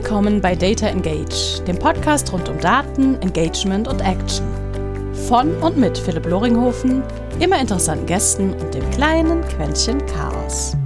Willkommen bei Data Engage, dem Podcast rund um Daten, Engagement und Action. Von und mit Philipp Loringhofen, immer interessanten Gästen und dem kleinen Quäntchen Chaos.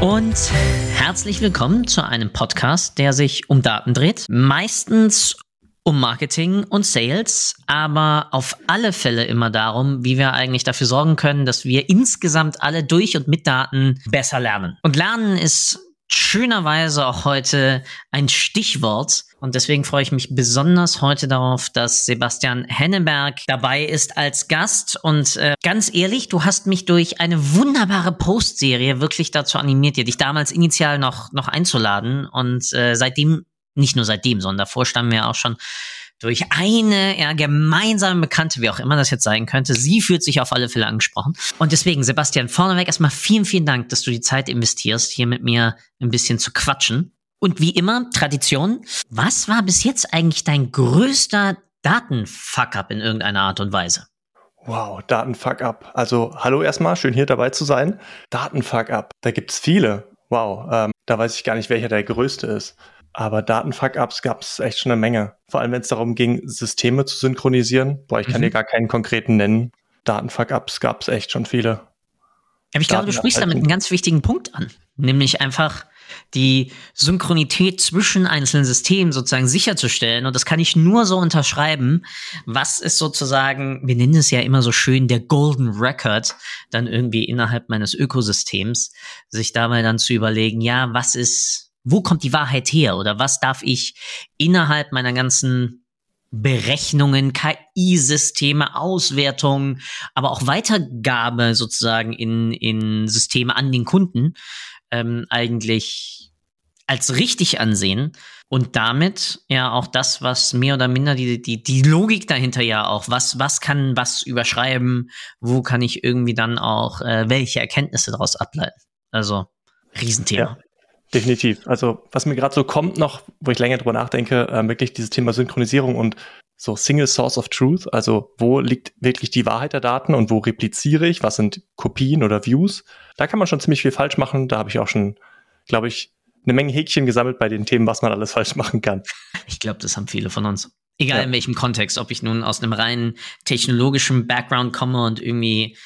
Und herzlich willkommen zu einem Podcast, der sich um Daten dreht. Meistens um Marketing und Sales, aber auf alle Fälle immer darum, wie wir eigentlich dafür sorgen können, dass wir insgesamt alle durch und mit Daten besser lernen. Und Lernen ist schönerweise auch heute ein Stichwort. Und deswegen freue ich mich besonders heute darauf, dass Sebastian Henneberg dabei ist als Gast. Und äh, ganz ehrlich, du hast mich durch eine wunderbare Postserie wirklich dazu animiert, dich damals initial noch, noch einzuladen. Und äh, seitdem nicht nur seitdem, sondern davor standen wir auch schon durch eine ja, gemeinsame Bekannte, wie auch immer das jetzt sein könnte. Sie fühlt sich auf alle Fälle angesprochen. Und deswegen, Sebastian, vorneweg erstmal vielen, vielen Dank, dass du die Zeit investierst, hier mit mir ein bisschen zu quatschen. Und wie immer, Tradition. Was war bis jetzt eigentlich dein größter Datenfuck-up in irgendeiner Art und Weise? Wow, Datenfuck-up. Also, hallo erstmal, schön hier dabei zu sein. Datenfuck-up, da gibt's viele. Wow, ähm, da weiß ich gar nicht, welcher der größte ist. Aber Datenfuck-Ups gab es echt schon eine Menge. Vor allem, wenn es darum ging, Systeme zu synchronisieren. Boah, ich kann mhm. dir gar keinen konkreten nennen. Datenfuck-Ups gab es echt schon viele. Aber ich glaube, du sprichst damit einen ganz wichtigen Punkt an. Nämlich einfach die Synchronität zwischen einzelnen Systemen sozusagen sicherzustellen. Und das kann ich nur so unterschreiben. Was ist sozusagen, wir nennen es ja immer so schön, der Golden Record, dann irgendwie innerhalb meines Ökosystems, sich dabei dann zu überlegen, ja, was ist, wo kommt die Wahrheit her oder was darf ich innerhalb meiner ganzen Berechnungen, KI-Systeme, Auswertungen, aber auch Weitergabe sozusagen in, in Systeme an den Kunden ähm, eigentlich als richtig ansehen und damit ja auch das, was mehr oder minder die, die, die Logik dahinter ja auch, was, was kann was überschreiben, wo kann ich irgendwie dann auch äh, welche Erkenntnisse daraus ableiten. Also Riesenthema. Ja. Definitiv. Also was mir gerade so kommt noch, wo ich länger drüber nachdenke, äh, wirklich dieses Thema Synchronisierung und so Single Source of Truth, also wo liegt wirklich die Wahrheit der Daten und wo repliziere ich, was sind Kopien oder Views. Da kann man schon ziemlich viel falsch machen. Da habe ich auch schon, glaube ich, eine Menge Häkchen gesammelt bei den Themen, was man alles falsch machen kann. Ich glaube, das haben viele von uns. Egal ja. in welchem Kontext, ob ich nun aus einem rein technologischen Background komme und irgendwie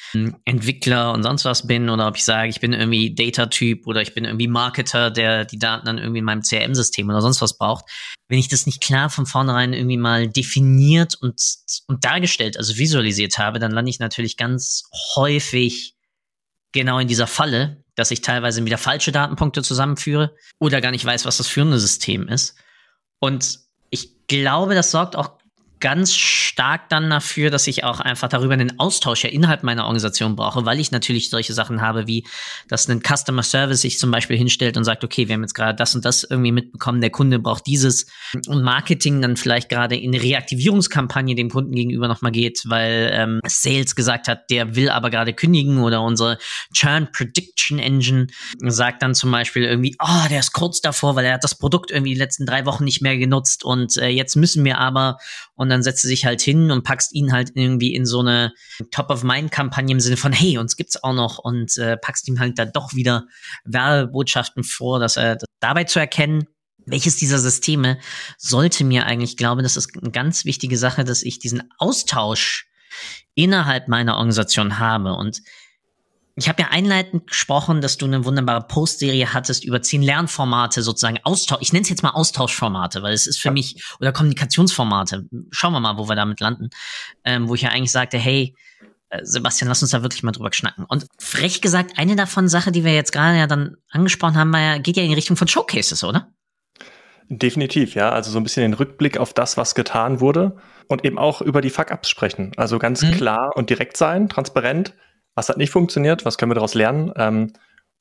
Entwickler und sonst was bin oder ob ich sage, ich bin irgendwie Data-Typ oder ich bin irgendwie Marketer, der die Daten dann irgendwie in meinem CRM-System oder sonst was braucht. Wenn ich das nicht klar von vornherein irgendwie mal definiert und, und dargestellt, also visualisiert habe, dann lande ich natürlich ganz häufig genau in dieser Falle, dass ich teilweise wieder falsche Datenpunkte zusammenführe oder gar nicht weiß, was das führende System ist. Und glaube, das sorgt auch ganz stark dann dafür, dass ich auch einfach darüber einen Austausch ja innerhalb meiner Organisation brauche, weil ich natürlich solche Sachen habe, wie dass ein Customer Service sich zum Beispiel hinstellt und sagt, okay, wir haben jetzt gerade das und das irgendwie mitbekommen, der Kunde braucht dieses. Und Marketing dann vielleicht gerade in Reaktivierungskampagne dem Kunden gegenüber nochmal geht, weil ähm, Sales gesagt hat, der will aber gerade kündigen oder unsere Churn Prediction Engine sagt dann zum Beispiel irgendwie, oh, der ist kurz davor, weil er hat das Produkt irgendwie die letzten drei Wochen nicht mehr genutzt und äh, jetzt müssen wir aber und dann setzt du dich halt hin und packst ihn halt irgendwie in so eine Top-of-Mind-Kampagne im Sinne von, hey, uns gibt's auch noch. Und äh, packst ihm halt dann doch wieder Werbebotschaften vor, dass er das dabei zu erkennen, welches dieser Systeme sollte mir eigentlich, glaube, das ist eine ganz wichtige Sache, dass ich diesen Austausch innerhalb meiner Organisation habe. Und ich habe ja einleitend gesprochen, dass du eine wunderbare Postserie hattest über zehn Lernformate, sozusagen Austausch. Ich nenne es jetzt mal Austauschformate, weil es ist für ja. mich oder Kommunikationsformate. Schauen wir mal, wo wir damit landen. Ähm, wo ich ja eigentlich sagte, hey, äh, Sebastian, lass uns da wirklich mal drüber schnacken. Und frech gesagt, eine davon Sache, die wir jetzt gerade ja dann angesprochen haben, ja, geht ja in die Richtung von Showcases, oder? Definitiv, ja. Also so ein bisschen den Rückblick auf das, was getan wurde und eben auch über die Fuck-Ups sprechen. Also ganz mhm. klar und direkt sein, transparent was hat nicht funktioniert, was können wir daraus lernen, ähm,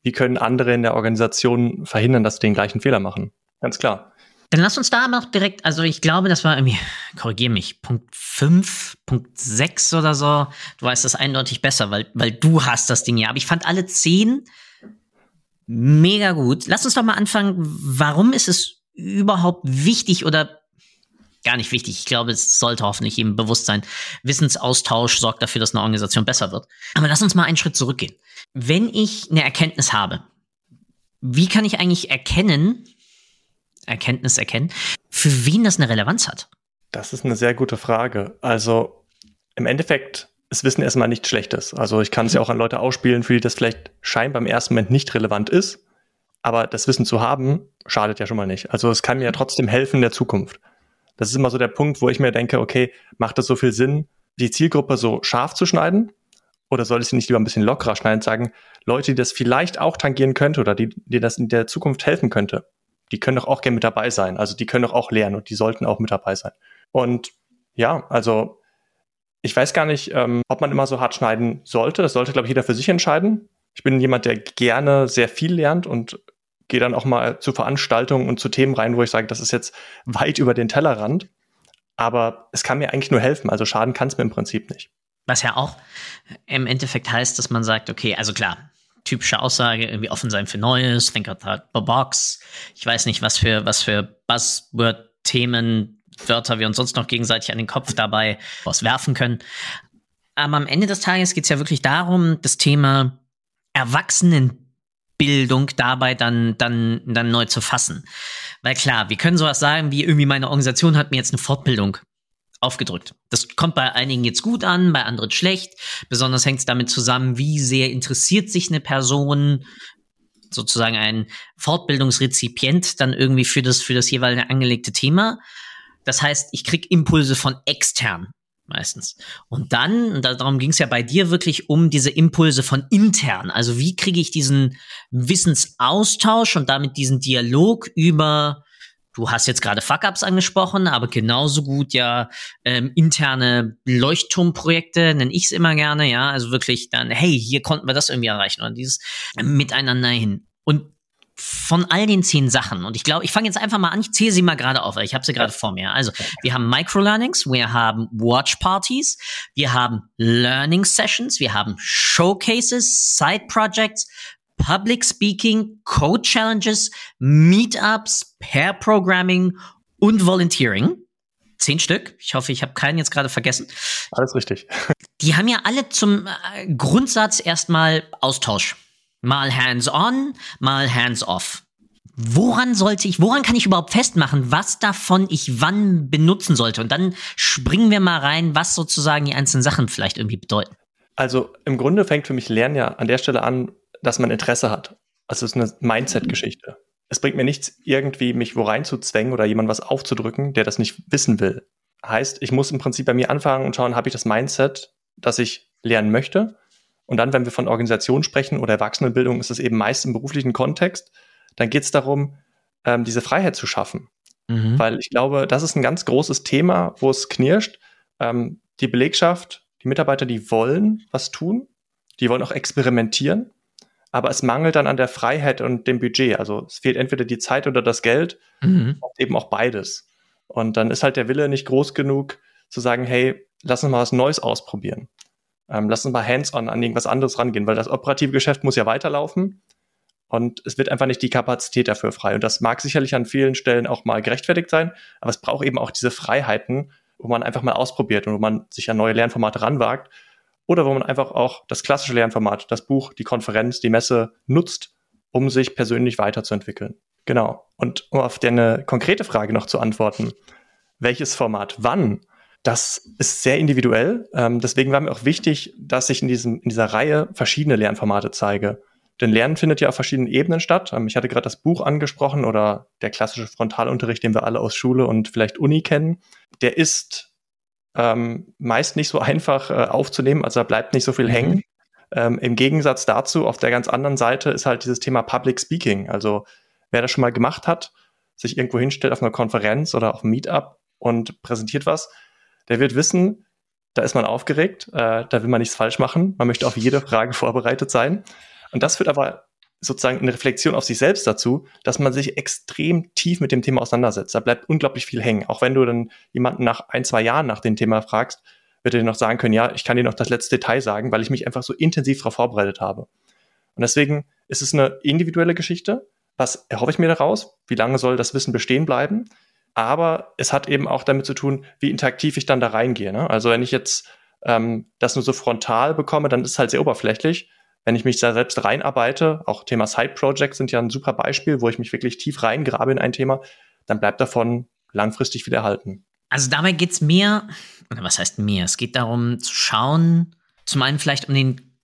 wie können andere in der Organisation verhindern, dass sie den gleichen Fehler machen. Ganz klar. Dann lass uns da aber auch direkt, also ich glaube, das war irgendwie, korrigier mich, Punkt 5, Punkt 6 oder so. Du weißt das eindeutig besser, weil, weil du hast das Ding ja. Aber ich fand alle 10 mega gut. Lass uns doch mal anfangen, warum ist es überhaupt wichtig oder gar nicht wichtig. Ich glaube, es sollte hoffentlich jedem bewusst sein. Wissensaustausch sorgt dafür, dass eine Organisation besser wird. Aber lass uns mal einen Schritt zurückgehen. Wenn ich eine Erkenntnis habe, wie kann ich eigentlich erkennen, Erkenntnis erkennen, für wen das eine Relevanz hat? Das ist eine sehr gute Frage. Also im Endeffekt ist Wissen erstmal nichts Schlechtes. Also ich kann es ja auch an Leute ausspielen, für die das vielleicht scheinbar im ersten Moment nicht relevant ist. Aber das Wissen zu haben, schadet ja schon mal nicht. Also es kann mir ja trotzdem helfen in der Zukunft. Das ist immer so der Punkt, wo ich mir denke, okay, macht das so viel Sinn, die Zielgruppe so scharf zu schneiden? Oder soll ich sie nicht lieber ein bisschen lockerer schneiden und sagen, Leute, die das vielleicht auch tangieren könnte oder die, die das in der Zukunft helfen könnte, die können doch auch gerne mit dabei sein. Also die können doch auch lernen und die sollten auch mit dabei sein. Und ja, also ich weiß gar nicht, ähm, ob man immer so hart schneiden sollte. Das sollte, glaube ich, jeder für sich entscheiden. Ich bin jemand, der gerne sehr viel lernt und gehe dann auch mal zu Veranstaltungen und zu Themen rein, wo ich sage, das ist jetzt weit über den Tellerrand. Aber es kann mir eigentlich nur helfen. Also schaden kann es mir im Prinzip nicht. Was ja auch im Endeffekt heißt, dass man sagt, okay, also klar, typische Aussage, irgendwie offen sein für Neues, think outside the box. Ich weiß nicht, was für, was für Buzzword-Themen, Wörter wir uns sonst noch gegenseitig an den Kopf dabei auswerfen können. Aber am Ende des Tages geht es ja wirklich darum, das Thema Erwachsenenbildung dabei dann, dann, dann neu zu fassen. Weil klar, wir können sowas sagen wie irgendwie meine Organisation hat mir jetzt eine Fortbildung aufgedrückt. Das kommt bei einigen jetzt gut an, bei anderen schlecht. Besonders hängt es damit zusammen, wie sehr interessiert sich eine Person, sozusagen ein Fortbildungsrezipient dann irgendwie für das, für das jeweilige angelegte Thema. Das heißt, ich krieg Impulse von extern meistens. Und dann, darum ging es ja bei dir wirklich um diese Impulse von intern. Also wie kriege ich diesen Wissensaustausch und damit diesen Dialog über Du hast jetzt gerade Fuck-Ups angesprochen, aber genauso gut ja ähm, interne Leuchtturmprojekte, nenne ich es immer gerne, ja. Also wirklich dann, hey, hier konnten wir das irgendwie erreichen und dieses Miteinander hin. Und von all den zehn Sachen, und ich glaube, ich fange jetzt einfach mal an, ich zähle sie mal gerade auf, weil ich habe sie gerade vor mir. Also, wir haben Microlearnings, wir haben Watch Parties, wir haben Learning Sessions, wir haben Showcases, Side Projects, Public Speaking, Code Challenges, Meetups, Pair Programming und Volunteering. Zehn Stück. Ich hoffe, ich habe keinen jetzt gerade vergessen. Alles richtig. Die haben ja alle zum äh, Grundsatz erstmal Austausch. Mal hands-on, mal hands-off. Woran sollte ich, woran kann ich überhaupt festmachen, was davon ich wann benutzen sollte? Und dann springen wir mal rein, was sozusagen die einzelnen Sachen vielleicht irgendwie bedeuten. Also im Grunde fängt für mich Lernen ja an der Stelle an, dass man Interesse hat. Also es ist eine Mindset-Geschichte. Es bringt mir nichts, irgendwie mich wo reinzuzwängen oder jemand was aufzudrücken, der das nicht wissen will. Heißt, ich muss im Prinzip bei mir anfangen und schauen, habe ich das Mindset, dass ich lernen möchte? Und dann, wenn wir von Organisation sprechen oder Erwachsenenbildung, ist es eben meist im beruflichen Kontext, dann geht es darum, ähm, diese Freiheit zu schaffen. Mhm. Weil ich glaube, das ist ein ganz großes Thema, wo es knirscht. Ähm, die Belegschaft, die Mitarbeiter, die wollen was tun, die wollen auch experimentieren, aber es mangelt dann an der Freiheit und dem Budget. Also es fehlt entweder die Zeit oder das Geld, mhm. eben auch beides. Und dann ist halt der Wille nicht groß genug zu sagen, hey, lass uns mal was Neues ausprobieren. Ähm, lass uns mal hands-on an irgendwas anderes rangehen, weil das operative Geschäft muss ja weiterlaufen und es wird einfach nicht die Kapazität dafür frei. Und das mag sicherlich an vielen Stellen auch mal gerechtfertigt sein, aber es braucht eben auch diese Freiheiten, wo man einfach mal ausprobiert und wo man sich an neue Lernformate ranwagt oder wo man einfach auch das klassische Lernformat, das Buch, die Konferenz, die Messe nutzt, um sich persönlich weiterzuentwickeln. Genau. Und um auf deine konkrete Frage noch zu antworten, welches Format wann, das ist sehr individuell. Ähm, deswegen war mir auch wichtig, dass ich in, diesem, in dieser Reihe verschiedene Lernformate zeige. Denn Lernen findet ja auf verschiedenen Ebenen statt. Ähm, ich hatte gerade das Buch angesprochen oder der klassische Frontalunterricht, den wir alle aus Schule und vielleicht Uni kennen. Der ist ähm, meist nicht so einfach äh, aufzunehmen, also da bleibt nicht so viel mhm. hängen. Ähm, Im Gegensatz dazu, auf der ganz anderen Seite ist halt dieses Thema Public Speaking. Also wer das schon mal gemacht hat, sich irgendwo hinstellt auf einer Konferenz oder auf einem Meetup und präsentiert was, der wird wissen, da ist man aufgeregt, äh, da will man nichts falsch machen, man möchte auf jede Frage vorbereitet sein. Und das führt aber sozusagen eine Reflexion auf sich selbst dazu, dass man sich extrem tief mit dem Thema auseinandersetzt. Da bleibt unglaublich viel hängen. Auch wenn du dann jemanden nach ein, zwei Jahren nach dem Thema fragst, wird er dir noch sagen können, ja, ich kann dir noch das letzte Detail sagen, weil ich mich einfach so intensiv darauf vorbereitet habe. Und deswegen ist es eine individuelle Geschichte. Was erhoffe ich mir daraus? Wie lange soll das Wissen bestehen bleiben? Aber es hat eben auch damit zu tun, wie interaktiv ich dann da reingehe. Ne? Also wenn ich jetzt ähm, das nur so frontal bekomme, dann ist es halt sehr oberflächlich. Wenn ich mich da selbst reinarbeite, auch Thema Side Projects sind ja ein super Beispiel, wo ich mich wirklich tief reingrabe in ein Thema, dann bleibt davon langfristig wieder erhalten. Also dabei geht es mehr, oder was heißt mehr? Es geht darum zu schauen, zum einen vielleicht um den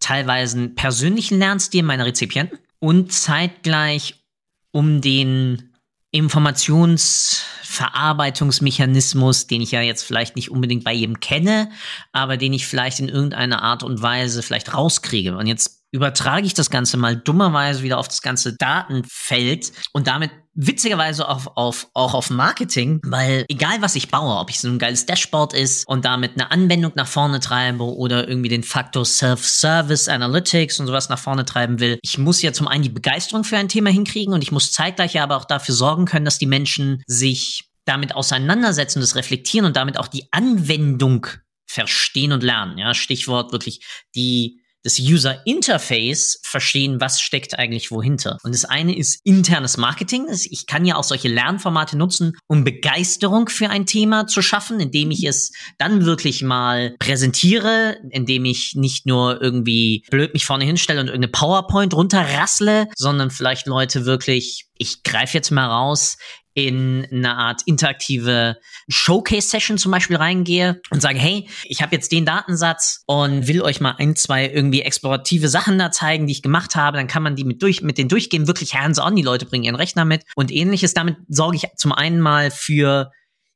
teilweise persönlichen Lernstil meiner Rezipienten und zeitgleich um den Informationsverarbeitungsmechanismus, den ich ja jetzt vielleicht nicht unbedingt bei jedem kenne, aber den ich vielleicht in irgendeiner Art und Weise vielleicht rauskriege. Und jetzt übertrage ich das Ganze mal dummerweise wieder auf das ganze Datenfeld und damit witzigerweise auf, auf, auch auf Marketing, weil egal was ich baue, ob ich so ein geiles Dashboard ist und damit eine Anwendung nach vorne treibe oder irgendwie den Faktor Self-Service Analytics und sowas nach vorne treiben will, ich muss ja zum einen die Begeisterung für ein Thema hinkriegen und ich muss zeitgleich aber auch dafür sorgen können, dass die Menschen sich damit auseinandersetzen, das reflektieren und damit auch die Anwendung verstehen und lernen. Ja, Stichwort wirklich die das User Interface verstehen, was steckt eigentlich wohinter. Und das eine ist internes Marketing. Ich kann ja auch solche Lernformate nutzen, um Begeisterung für ein Thema zu schaffen, indem ich es dann wirklich mal präsentiere, indem ich nicht nur irgendwie blöd mich vorne hinstelle und irgendeine PowerPoint runterrassle, sondern vielleicht Leute wirklich ich greife jetzt mal raus, in eine Art interaktive Showcase-Session zum Beispiel reingehe und sage, hey, ich habe jetzt den Datensatz und will euch mal ein, zwei irgendwie explorative Sachen da zeigen, die ich gemacht habe, dann kann man die mit, durch, mit denen durchgehen, wirklich hands-on, die Leute bringen ihren Rechner mit und ähnliches. Damit sorge ich zum einen mal für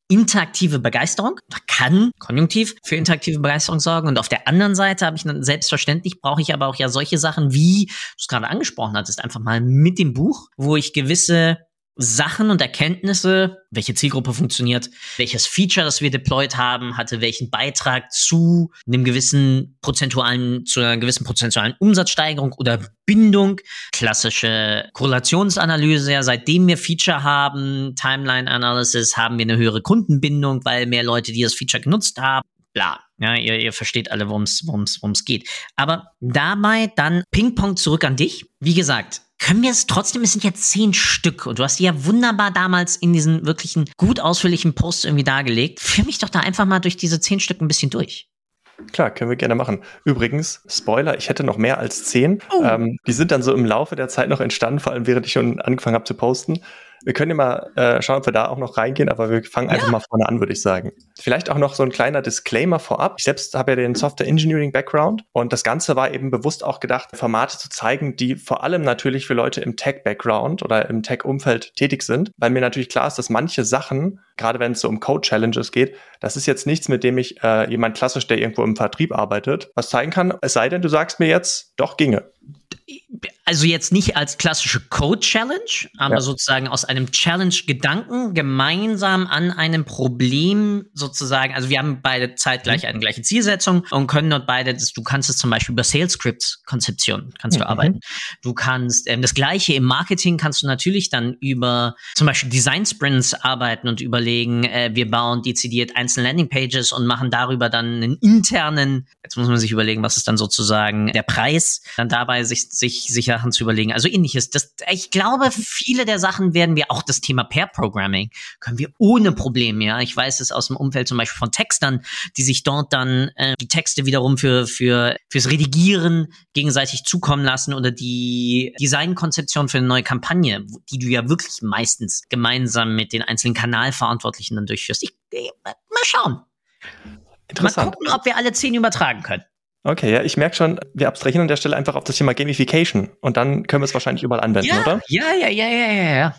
interaktive Begeisterung, kann konjunktiv für interaktive Begeisterung sorgen. Und auf der anderen Seite habe ich dann selbstverständlich brauche ich aber auch ja solche Sachen, wie du es gerade angesprochen hattest, einfach mal mit dem Buch, wo ich gewisse Sachen und Erkenntnisse, welche Zielgruppe funktioniert, welches Feature, das wir deployed haben, hatte welchen Beitrag zu einem gewissen prozentualen, zu einer gewissen prozentualen Umsatzsteigerung oder Bindung, klassische Korrelationsanalyse, ja, seitdem wir Feature haben, Timeline Analysis, haben wir eine höhere Kundenbindung, weil mehr Leute, die das Feature genutzt haben, bla. Ja, ihr, ihr versteht alle, worum es geht. Aber dabei dann Ping-Pong zurück an dich. Wie gesagt, können wir es trotzdem, es sind jetzt zehn Stück und du hast die ja wunderbar damals in diesen wirklichen gut ausführlichen Posts irgendwie dargelegt. Führ mich doch da einfach mal durch diese zehn Stück ein bisschen durch. Klar, können wir gerne machen. Übrigens, Spoiler, ich hätte noch mehr als zehn. Oh. Ähm, die sind dann so im Laufe der Zeit noch entstanden, vor allem während ich schon angefangen habe zu posten. Wir können ja mal äh, schauen, ob wir da auch noch reingehen, aber wir fangen ja. einfach mal vorne an, würde ich sagen. Vielleicht auch noch so ein kleiner Disclaimer vorab. Ich selbst habe ja den Software Engineering Background und das Ganze war eben bewusst auch gedacht, Formate zu zeigen, die vor allem natürlich für Leute im Tech-Background oder im Tech-Umfeld tätig sind, weil mir natürlich klar ist, dass manche Sachen, gerade wenn es so um Code-Challenges geht, das ist jetzt nichts, mit dem ich äh, jemand klassisch, der irgendwo im Vertrieb arbeitet, was zeigen kann. Es sei denn, du sagst mir jetzt, doch ginge also jetzt nicht als klassische Code-Challenge, aber ja. sozusagen aus einem Challenge-Gedanken gemeinsam an einem Problem sozusagen, also wir haben beide zeitgleich mhm. eine gleiche Zielsetzung und können dort beide, du kannst es zum Beispiel über Sales Scripts Konzeption kannst du mhm. arbeiten. Du kannst ähm, das gleiche im Marketing kannst du natürlich dann über zum Beispiel Design Sprints arbeiten und überlegen, äh, wir bauen dezidiert einzelne Landing Pages und machen darüber dann einen internen, jetzt muss man sich überlegen, was ist dann sozusagen der Preis, dann dabei sich sich, sich Sachen zu überlegen. Also ähnliches. Das, ich glaube, viele der Sachen werden wir auch das Thema Pair Programming können wir ohne Probleme, ja. Ich weiß es aus dem Umfeld zum Beispiel von Textern, die sich dort dann äh, die Texte wiederum für, für, fürs Redigieren gegenseitig zukommen lassen oder die Designkonzeption für eine neue Kampagne, die du ja wirklich meistens gemeinsam mit den einzelnen Kanalverantwortlichen dann durchführst. Ich, ich mal schauen. Mal gucken, ob wir alle zehn übertragen können. Okay, ja, ich merke schon, wir abstrahieren an der Stelle einfach auf das Thema Gamification und dann können wir es wahrscheinlich überall anwenden, ja, oder? Ja, ja, ja, ja, ja, ja.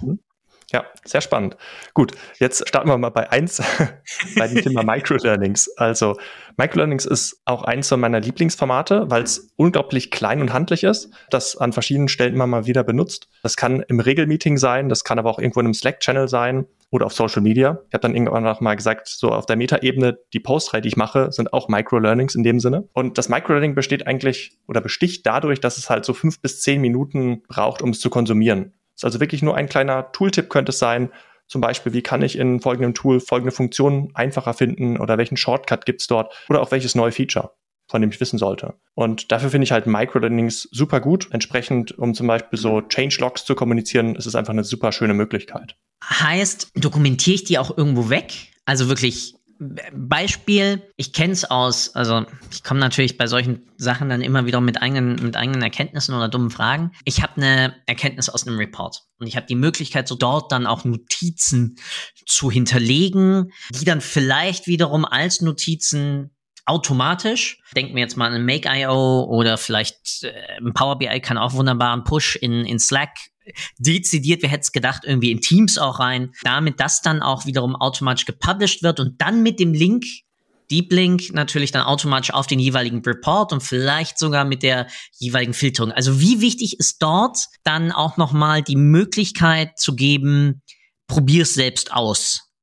Ja, sehr spannend. Gut, jetzt starten wir mal bei eins, bei dem Thema Microlearnings. Also Microlearnings ist auch eins von meiner Lieblingsformate, weil es unglaublich klein und handlich ist, das an verschiedenen Stellen immer mal wieder benutzt. Das kann im Regelmeeting sein, das kann aber auch irgendwo in einem Slack-Channel sein oder auf Social Media. Ich habe dann irgendwann auch mal gesagt, so auf der Metaebene, die Postreihe, die ich mache, sind auch Microlearnings in dem Sinne. Und das Microlearning besteht eigentlich oder besticht dadurch, dass es halt so fünf bis zehn Minuten braucht, um es zu konsumieren. Ist also wirklich nur ein kleiner Tooltip könnte es sein. Zum Beispiel, wie kann ich in folgendem Tool folgende Funktionen einfacher finden oder welchen Shortcut gibt's dort oder auch welches neue Feature, von dem ich wissen sollte. Und dafür finde ich halt Microlearnings super gut. Entsprechend, um zum Beispiel so Changelogs zu kommunizieren, ist es einfach eine super schöne Möglichkeit. Heißt, dokumentiere ich die auch irgendwo weg? Also wirklich Beispiel, ich kenne es aus, also ich komme natürlich bei solchen Sachen dann immer wieder mit eigenen, mit eigenen Erkenntnissen oder dummen Fragen. Ich habe eine Erkenntnis aus einem Report und ich habe die Möglichkeit, so dort dann auch Notizen zu hinterlegen, die dann vielleicht wiederum als Notizen automatisch. Denken wir jetzt mal an Make.io oder vielleicht äh, Power BI kann auch wunderbar einen Push in, in Slack dezidiert, wer hätte es gedacht, irgendwie in Teams auch rein, damit das dann auch wiederum automatisch gepublished wird und dann mit dem Link Deep Link natürlich dann automatisch auf den jeweiligen Report und vielleicht sogar mit der jeweiligen Filterung. Also wie wichtig ist dort dann auch nochmal die Möglichkeit zu geben, probier's selbst aus?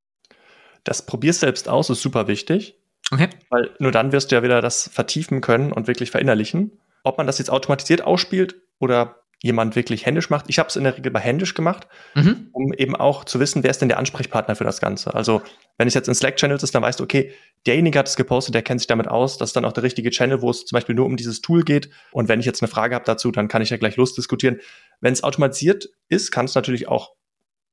Das probier's selbst aus ist super wichtig. Okay. Weil nur dann wirst du ja wieder das vertiefen können und wirklich verinnerlichen. Ob man das jetzt automatisiert ausspielt oder jemand wirklich händisch macht. Ich habe es in der Regel bei händisch gemacht, mhm. um eben auch zu wissen, wer ist denn der Ansprechpartner für das Ganze. Also wenn es jetzt in Slack-Channels ist, dann weißt du, okay, derjenige hat es gepostet, der kennt sich damit aus. Das ist dann auch der richtige Channel, wo es zum Beispiel nur um dieses Tool geht. Und wenn ich jetzt eine Frage habe dazu, dann kann ich ja gleich losdiskutieren. Wenn es automatisiert ist, kann es natürlich auch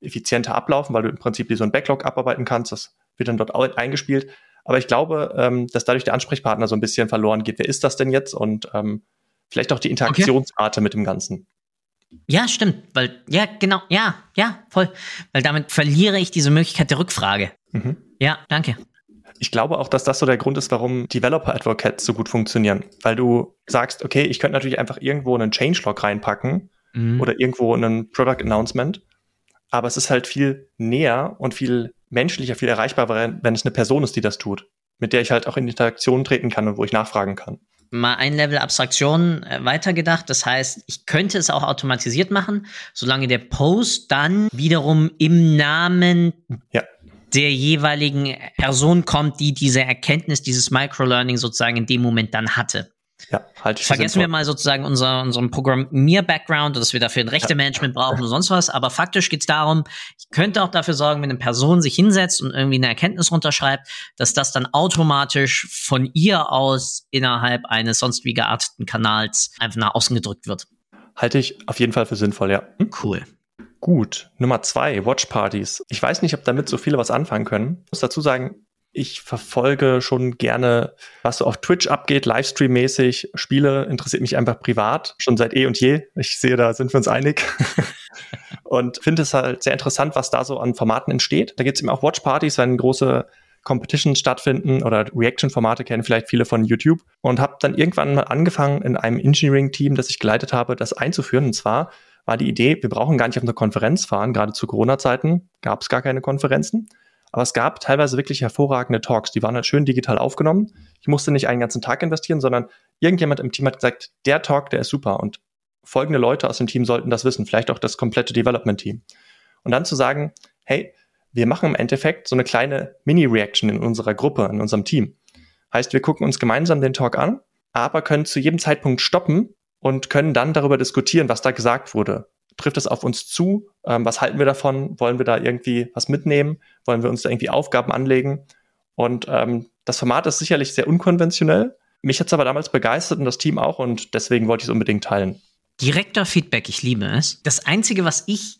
effizienter ablaufen, weil du im Prinzip wie so ein Backlog abarbeiten kannst. Das wird dann dort auch eingespielt. Aber ich glaube, ähm, dass dadurch der Ansprechpartner so ein bisschen verloren geht. Wer ist das denn jetzt? Und ähm, vielleicht auch die Interaktionsrate okay. mit dem Ganzen. Ja, stimmt, weil, ja, genau, ja, ja, voll. Weil damit verliere ich diese Möglichkeit der Rückfrage. Mhm. Ja, danke. Ich glaube auch, dass das so der Grund ist, warum Developer Advocates so gut funktionieren. Weil du sagst, okay, ich könnte natürlich einfach irgendwo einen Changelog reinpacken mhm. oder irgendwo einen Product Announcement. Aber es ist halt viel näher und viel menschlicher, viel erreichbarer, wenn es eine Person ist, die das tut. Mit der ich halt auch in Interaktion treten kann und wo ich nachfragen kann mal ein Level Abstraktion äh, weitergedacht. Das heißt, ich könnte es auch automatisiert machen, solange der Post dann wiederum im Namen ja. der jeweiligen Person kommt, die diese Erkenntnis, dieses Microlearning sozusagen in dem Moment dann hatte. Ja, halt Vergessen wir mal sozusagen unser, unseren Programmier-Background, dass wir dafür ein Rechte-Management brauchen und sonst was. Aber faktisch geht es darum, ich könnte auch dafür sorgen, wenn eine Person sich hinsetzt und irgendwie eine Erkenntnis runterschreibt, dass das dann automatisch von ihr aus innerhalb eines sonst wie gearteten Kanals einfach nach außen gedrückt wird. Halte ich auf jeden Fall für sinnvoll, ja. Hm? Cool. Gut. Nummer zwei, Watch Parties. Ich weiß nicht, ob damit so viele was anfangen können. Ich muss dazu sagen, ich verfolge schon gerne, was so auf Twitch abgeht, Livestream-mäßig. Spiele interessiert mich einfach privat, schon seit eh und je. Ich sehe, da sind wir uns einig. und finde es halt sehr interessant, was da so an Formaten entsteht. Da gibt es eben auch Watch-Partys, wenn große Competitions stattfinden oder Reaction-Formate kennen vielleicht viele von YouTube und habe dann irgendwann mal angefangen, in einem Engineering-Team, das ich geleitet habe, das einzuführen. Und zwar war die Idee, wir brauchen gar nicht auf eine Konferenz fahren. Gerade zu Corona-Zeiten gab es gar keine Konferenzen. Aber es gab teilweise wirklich hervorragende Talks. Die waren halt schön digital aufgenommen. Ich musste nicht einen ganzen Tag investieren, sondern irgendjemand im Team hat gesagt, der Talk, der ist super. Und folgende Leute aus dem Team sollten das wissen. Vielleicht auch das komplette Development-Team. Und dann zu sagen, hey, wir machen im Endeffekt so eine kleine Mini-Reaction in unserer Gruppe, in unserem Team. Heißt, wir gucken uns gemeinsam den Talk an, aber können zu jedem Zeitpunkt stoppen und können dann darüber diskutieren, was da gesagt wurde trifft es auf uns zu? Ähm, was halten wir davon? Wollen wir da irgendwie was mitnehmen? Wollen wir uns da irgendwie Aufgaben anlegen? Und ähm, das Format ist sicherlich sehr unkonventionell. Mich hat es aber damals begeistert und das Team auch und deswegen wollte ich es unbedingt teilen. Direkter Feedback, ich liebe es. Das Einzige, was ich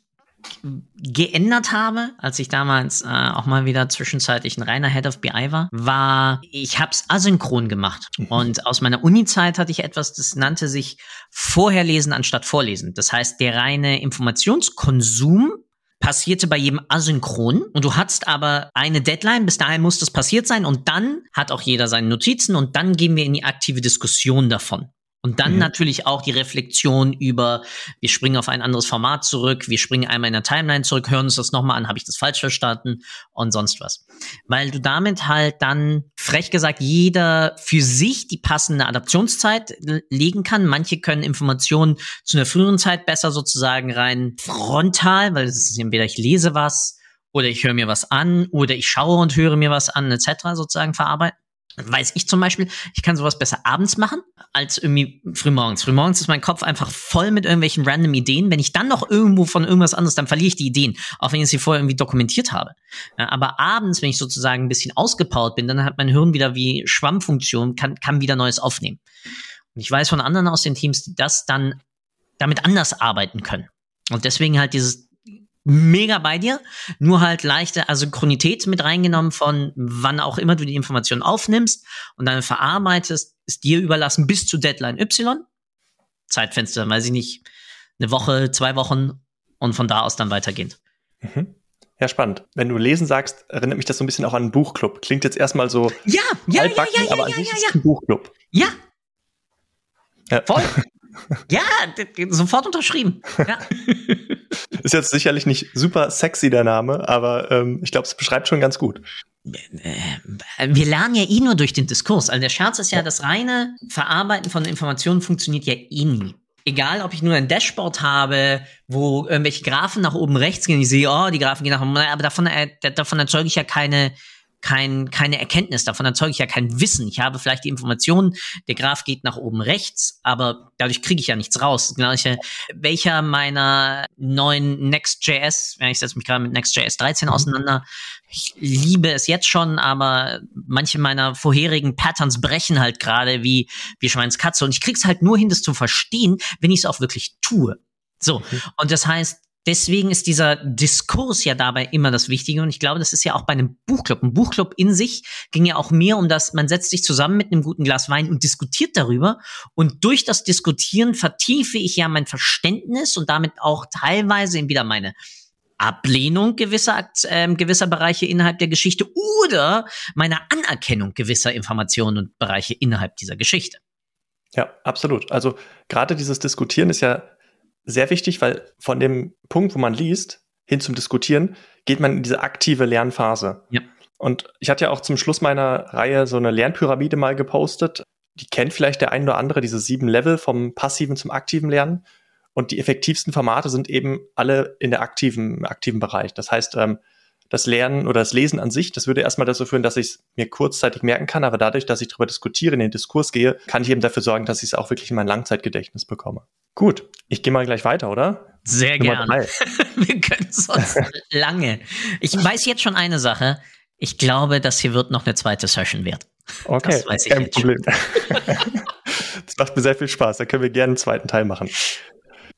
geändert habe, als ich damals äh, auch mal wieder zwischenzeitlich ein reiner Head of BI war, war, ich habe es asynchron gemacht. Mhm. Und aus meiner Uni-Zeit hatte ich etwas, das nannte sich Vorherlesen anstatt Vorlesen. Das heißt, der reine Informationskonsum passierte bei jedem asynchron und du hattest aber eine Deadline, bis dahin muss das passiert sein und dann hat auch jeder seine Notizen und dann gehen wir in die aktive Diskussion davon. Und dann mhm. natürlich auch die Reflexion über, wir springen auf ein anderes Format zurück, wir springen einmal in der Timeline zurück, hören uns das nochmal an, habe ich das falsch verstanden und sonst was. Weil du damit halt dann, frech gesagt, jeder für sich die passende Adaptionszeit legen kann. Manche können Informationen zu einer früheren Zeit besser sozusagen rein frontal, weil es ist entweder ich lese was oder ich höre mir was an oder ich schaue und höre mir was an, etc. sozusagen verarbeiten weiß ich zum Beispiel, ich kann sowas besser abends machen als irgendwie frühmorgens. Frühmorgens ist mein Kopf einfach voll mit irgendwelchen random Ideen. Wenn ich dann noch irgendwo von irgendwas anderes, dann verliere ich die Ideen, auch wenn ich sie vorher irgendwie dokumentiert habe. Aber abends, wenn ich sozusagen ein bisschen ausgepowert bin, dann hat mein Hirn wieder wie Schwammfunktion, kann, kann wieder Neues aufnehmen. Und ich weiß von anderen aus den Teams, die das dann damit anders arbeiten können. Und deswegen halt dieses mega bei dir, nur halt leichte Asynchronität mit reingenommen von wann auch immer du die Information aufnimmst und dann verarbeitest, ist dir überlassen bis zu Deadline Y. Zeitfenster, weiß ich nicht, eine Woche, zwei Wochen und von da aus dann weitergehend. Mhm. Ja, spannend. Wenn du lesen sagst, erinnert mich das so ein bisschen auch an einen Buchclub. Klingt jetzt erstmal so ja, ja, altbacken, ja, ja, ja, aber an ja, sich ja, ist ein Buchclub. Ja. ja. Voll. ja, sofort unterschrieben. Ja. ist jetzt sicherlich nicht super sexy der Name, aber ähm, ich glaube, es beschreibt schon ganz gut. Äh, wir lernen ja eh nur durch den Diskurs. Also der Scherz ist ja, das reine Verarbeiten von Informationen funktioniert ja eh nie egal ob ich nur ein Dashboard habe, wo irgendwelche Graphen nach oben rechts gehen, ich sehe, oh, die Graphen gehen nach oben, aber davon, äh, davon erzeuge ich ja keine, kein, keine Erkenntnis, davon erzeuge ich ja kein Wissen. Ich habe vielleicht die Information, der Graph geht nach oben rechts, aber dadurch kriege ich ja nichts raus. Gleiche, welcher meiner neuen Next.js, ja, ich setze mich gerade mit Next.js 13 mhm. auseinander, ich liebe es jetzt schon, aber manche meiner vorherigen Patterns brechen halt gerade wie, wie Schweinskatze und ich krieg's halt nur hin, das zu verstehen, wenn ich es auch wirklich tue. So. Mhm. Und das heißt, Deswegen ist dieser Diskurs ja dabei immer das Wichtige. Und ich glaube, das ist ja auch bei einem Buchclub. Ein Buchclub in sich ging ja auch mehr um das, man setzt sich zusammen mit einem guten Glas Wein und diskutiert darüber. Und durch das Diskutieren vertiefe ich ja mein Verständnis und damit auch teilweise wieder meine Ablehnung gewisser, äh, gewisser Bereiche innerhalb der Geschichte oder meine Anerkennung gewisser Informationen und Bereiche innerhalb dieser Geschichte. Ja, absolut. Also gerade dieses Diskutieren ist ja sehr wichtig, weil von dem Punkt, wo man liest, hin zum Diskutieren, geht man in diese aktive Lernphase. Ja. Und ich hatte ja auch zum Schluss meiner Reihe so eine Lernpyramide mal gepostet. Die kennt vielleicht der ein oder andere, diese sieben Level vom passiven zum aktiven Lernen. Und die effektivsten Formate sind eben alle in der aktiven, aktiven Bereich. Das heißt, ähm, das Lernen oder das Lesen an sich, das würde erstmal dazu führen, dass ich es mir kurzzeitig merken kann, aber dadurch, dass ich darüber diskutiere, in den Diskurs gehe, kann ich eben dafür sorgen, dass ich es auch wirklich in mein Langzeitgedächtnis bekomme. Gut, ich gehe mal gleich weiter, oder? Sehr gerne. Wir können sonst lange. Ich weiß jetzt schon eine Sache. Ich glaube, das hier wird noch eine zweite Session wert. Okay, das weiß ich kein Problem. das macht mir sehr viel Spaß. Da können wir gerne einen zweiten Teil machen.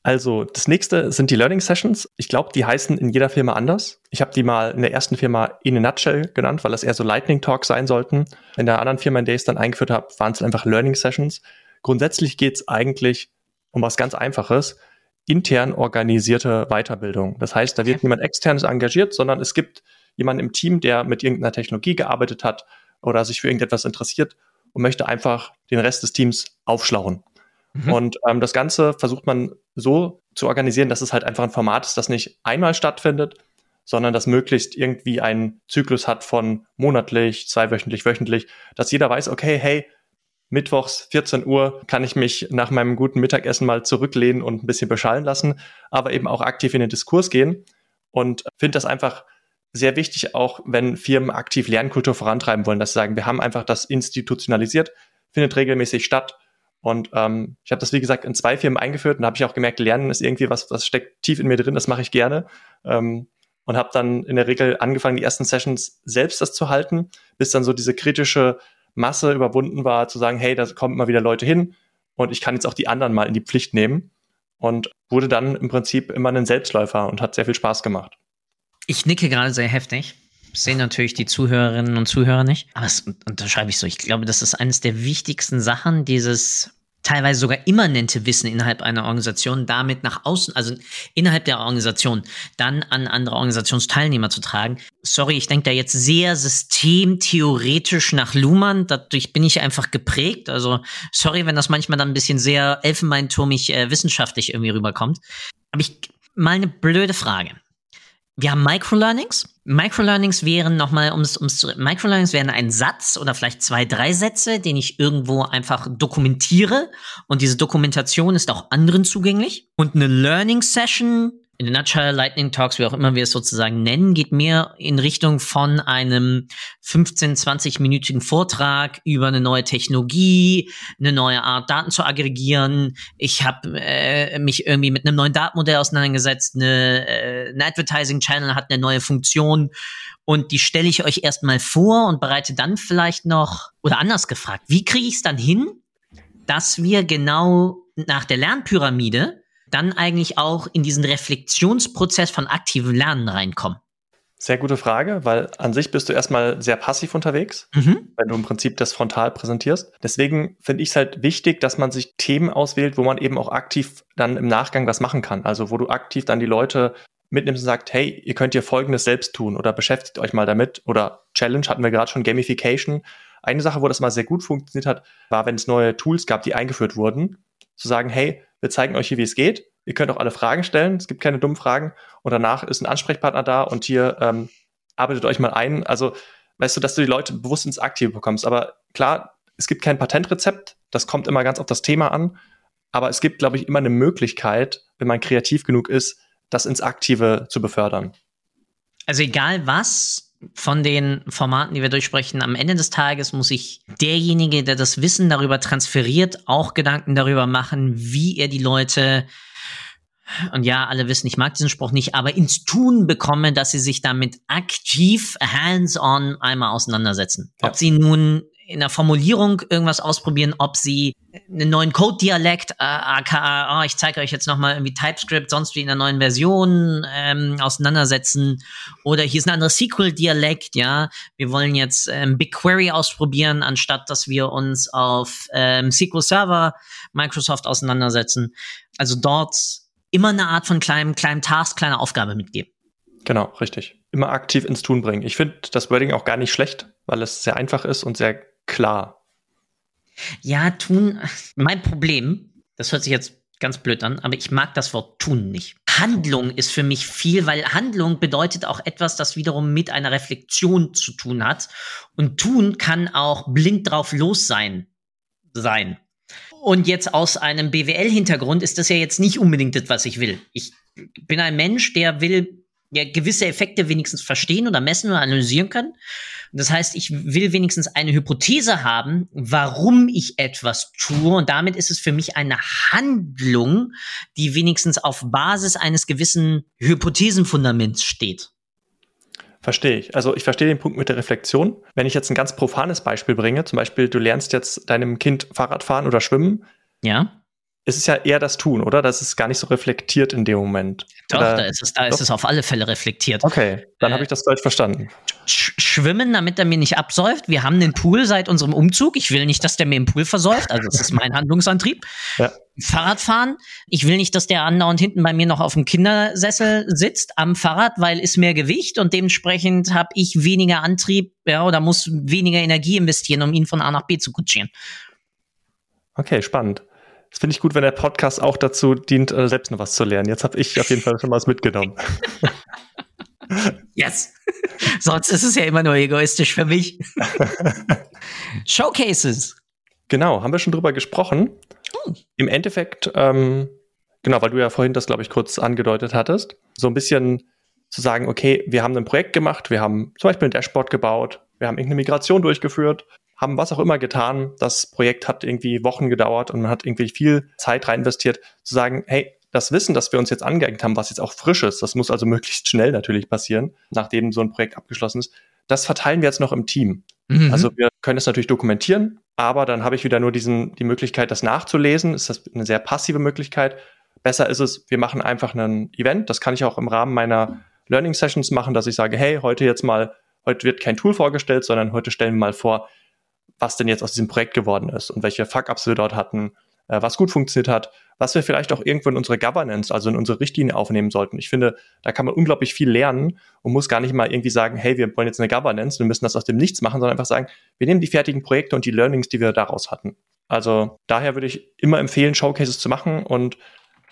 Also, das nächste sind die Learning Sessions. Ich glaube, die heißen in jeder Firma anders. Ich habe die mal in der ersten Firma in a nutshell genannt, weil das eher so Lightning Talks sein sollten. In der anderen Firma, in der ich es dann eingeführt habe, waren es einfach Learning Sessions. Grundsätzlich geht es eigentlich um was ganz Einfaches, intern organisierte Weiterbildung. Das heißt, da wird niemand externes engagiert, sondern es gibt jemanden im Team, der mit irgendeiner Technologie gearbeitet hat oder sich für irgendetwas interessiert und möchte einfach den Rest des Teams aufschlauen. Mhm. Und ähm, das Ganze versucht man so zu organisieren, dass es halt einfach ein Format ist, das nicht einmal stattfindet, sondern das möglichst irgendwie einen Zyklus hat von monatlich, zweiwöchentlich, wöchentlich, dass jeder weiß, okay, hey, Mittwochs 14 Uhr kann ich mich nach meinem guten Mittagessen mal zurücklehnen und ein bisschen beschallen lassen, aber eben auch aktiv in den Diskurs gehen und finde das einfach sehr wichtig, auch wenn Firmen aktiv Lernkultur vorantreiben wollen, dass sie sagen, wir haben einfach das institutionalisiert, findet regelmäßig statt. Und ähm, ich habe das, wie gesagt, in zwei Firmen eingeführt und habe ich auch gemerkt, Lernen ist irgendwie was, was steckt tief in mir drin, das mache ich gerne. Ähm, und habe dann in der Regel angefangen, die ersten Sessions selbst das zu halten, bis dann so diese kritische Masse überwunden war, zu sagen, hey, da kommen mal wieder Leute hin und ich kann jetzt auch die anderen mal in die Pflicht nehmen. Und wurde dann im Prinzip immer ein Selbstläufer und hat sehr viel Spaß gemacht. Ich nicke gerade sehr heftig. Sehen natürlich die Zuhörerinnen und Zuhörer nicht. Aber das unterschreibe ich so. Ich glaube, das ist eines der wichtigsten Sachen, dieses teilweise sogar immanente Wissen innerhalb einer Organisation damit nach außen, also innerhalb der Organisation, dann an andere Organisationsteilnehmer zu tragen. Sorry, ich denke da jetzt sehr systemtheoretisch nach Luhmann. Dadurch bin ich einfach geprägt. Also sorry, wenn das manchmal dann ein bisschen sehr elfenbeinturmig äh, wissenschaftlich irgendwie rüberkommt. Aber ich mal eine blöde Frage wir haben Microlearnings. Microlearnings wären nochmal, ums, ums Microlearnings wären ein Satz oder vielleicht zwei, drei Sätze, den ich irgendwo einfach dokumentiere. Und diese Dokumentation ist auch anderen zugänglich. Und eine Learning Session in der Nutshell, Lightning Talks, wie auch immer wir es sozusagen nennen, geht mehr in Richtung von einem 15, 20-minütigen Vortrag über eine neue Technologie, eine neue Art, Daten zu aggregieren. Ich habe äh, mich irgendwie mit einem neuen Datenmodell auseinandergesetzt. Eine, äh, ein Advertising Channel hat eine neue Funktion und die stelle ich euch erstmal vor und bereite dann vielleicht noch, oder anders gefragt, wie kriege ich es dann hin, dass wir genau nach der Lernpyramide dann eigentlich auch in diesen Reflexionsprozess von aktivem Lernen reinkommen? Sehr gute Frage, weil an sich bist du erstmal sehr passiv unterwegs, mhm. wenn du im Prinzip das frontal präsentierst. Deswegen finde ich es halt wichtig, dass man sich Themen auswählt, wo man eben auch aktiv dann im Nachgang was machen kann. Also wo du aktiv dann die Leute mitnimmst und sagst, hey, ihr könnt hier Folgendes selbst tun oder beschäftigt euch mal damit oder Challenge hatten wir gerade schon, Gamification. Eine Sache, wo das mal sehr gut funktioniert hat, war, wenn es neue Tools gab, die eingeführt wurden, zu sagen, hey, wir zeigen euch hier, wie es geht Ihr könnt auch alle Fragen stellen. Es gibt keine dummen Fragen. Und danach ist ein Ansprechpartner da und hier ähm, arbeitet euch mal ein. Also, weißt du, dass du die Leute bewusst ins Aktive bekommst. Aber klar, es gibt kein Patentrezept. Das kommt immer ganz auf das Thema an. Aber es gibt, glaube ich, immer eine Möglichkeit, wenn man kreativ genug ist, das ins Aktive zu befördern. Also egal was von den Formaten, die wir durchsprechen, am Ende des Tages muss sich derjenige, der das Wissen darüber transferiert, auch Gedanken darüber machen, wie er die Leute und ja, alle wissen, ich mag diesen Spruch nicht, aber ins Tun bekomme, dass sie sich damit aktiv hands-on einmal auseinandersetzen. Ja. Ob sie nun in der Formulierung irgendwas ausprobieren, ob sie einen neuen Code-Dialekt, äh, aka, oh, ich zeige euch jetzt nochmal irgendwie TypeScript, sonst wie in der neuen Version ähm, auseinandersetzen. Oder hier ist ein anderes SQL-Dialekt, ja. Wir wollen jetzt ähm, BigQuery ausprobieren, anstatt dass wir uns auf ähm, SQL Server Microsoft auseinandersetzen. Also dort immer eine Art von kleinem, kleinem Task, kleiner Aufgabe mitgeben. Genau, richtig. Immer aktiv ins Tun bringen. Ich finde das Wording auch gar nicht schlecht, weil es sehr einfach ist und sehr klar. Ja, tun. Mein Problem, das hört sich jetzt ganz blöd an, aber ich mag das Wort tun nicht. Handlung ist für mich viel, weil Handlung bedeutet auch etwas, das wiederum mit einer Reflexion zu tun hat. Und tun kann auch blind drauf los sein. Sein. Und jetzt aus einem BWL-Hintergrund ist das ja jetzt nicht unbedingt das, was ich will. Ich bin ein Mensch, der will ja gewisse Effekte wenigstens verstehen oder messen oder analysieren können. Das heißt, ich will wenigstens eine Hypothese haben, warum ich etwas tue. Und damit ist es für mich eine Handlung, die wenigstens auf Basis eines gewissen Hypothesenfundaments steht. Verstehe ich. Also ich verstehe den Punkt mit der Reflexion. Wenn ich jetzt ein ganz profanes Beispiel bringe, zum Beispiel du lernst jetzt deinem Kind Fahrrad fahren oder schwimmen. Ja. Ist es ja eher das Tun, oder? Das ist gar nicht so reflektiert in dem Moment. Doch, oder? da ist es, da ist es auf alle Fälle reflektiert. Okay, dann äh, habe ich das falsch verstanden. Sch schwimmen, damit er mir nicht absäuft. Wir haben den Pool seit unserem Umzug. Ich will nicht, dass der mir im Pool versäuft. Also das ist mein Handlungsantrieb. Ja. Fahrradfahren. Ich will nicht, dass der andauernd hinten bei mir noch auf dem Kindersessel sitzt am Fahrrad, weil ist mehr Gewicht und dementsprechend habe ich weniger Antrieb, ja, oder muss weniger Energie investieren, um ihn von A nach B zu kutschieren. Okay, spannend. Das finde ich gut, wenn der Podcast auch dazu dient, äh, selbst noch was zu lernen. Jetzt habe ich auf jeden Fall schon was mitgenommen. yes. Sonst ist es ja immer nur egoistisch für mich. Showcases. Genau, haben wir schon drüber gesprochen. Oh. Im Endeffekt, ähm, genau, weil du ja vorhin das, glaube ich, kurz angedeutet hattest, so ein bisschen zu sagen, okay, wir haben ein Projekt gemacht, wir haben zum Beispiel ein Dashboard gebaut, wir haben irgendeine Migration durchgeführt, haben was auch immer getan. Das Projekt hat irgendwie Wochen gedauert und man hat irgendwie viel Zeit rein investiert, zu sagen, hey, das Wissen, das wir uns jetzt angeeignet haben, was jetzt auch frisch ist, das muss also möglichst schnell natürlich passieren, nachdem so ein Projekt abgeschlossen ist, das verteilen wir jetzt noch im Team. Mhm. Also wir können es natürlich dokumentieren, aber dann habe ich wieder nur diesen, die Möglichkeit, das nachzulesen. Ist das eine sehr passive Möglichkeit? Besser ist es, wir machen einfach ein Event. Das kann ich auch im Rahmen meiner Learning Sessions machen, dass ich sage, hey, heute jetzt mal, heute wird kein Tool vorgestellt, sondern heute stellen wir mal vor, was denn jetzt aus diesem Projekt geworden ist und welche Fuck-Ups wir dort hatten, äh, was gut funktioniert hat, was wir vielleicht auch irgendwo in unsere Governance, also in unsere Richtlinie aufnehmen sollten. Ich finde, da kann man unglaublich viel lernen und muss gar nicht mal irgendwie sagen, hey, wir wollen jetzt eine Governance, wir müssen das aus dem Nichts machen, sondern einfach sagen, wir nehmen die fertigen Projekte und die Learnings, die wir daraus hatten. Also daher würde ich immer empfehlen, Showcases zu machen und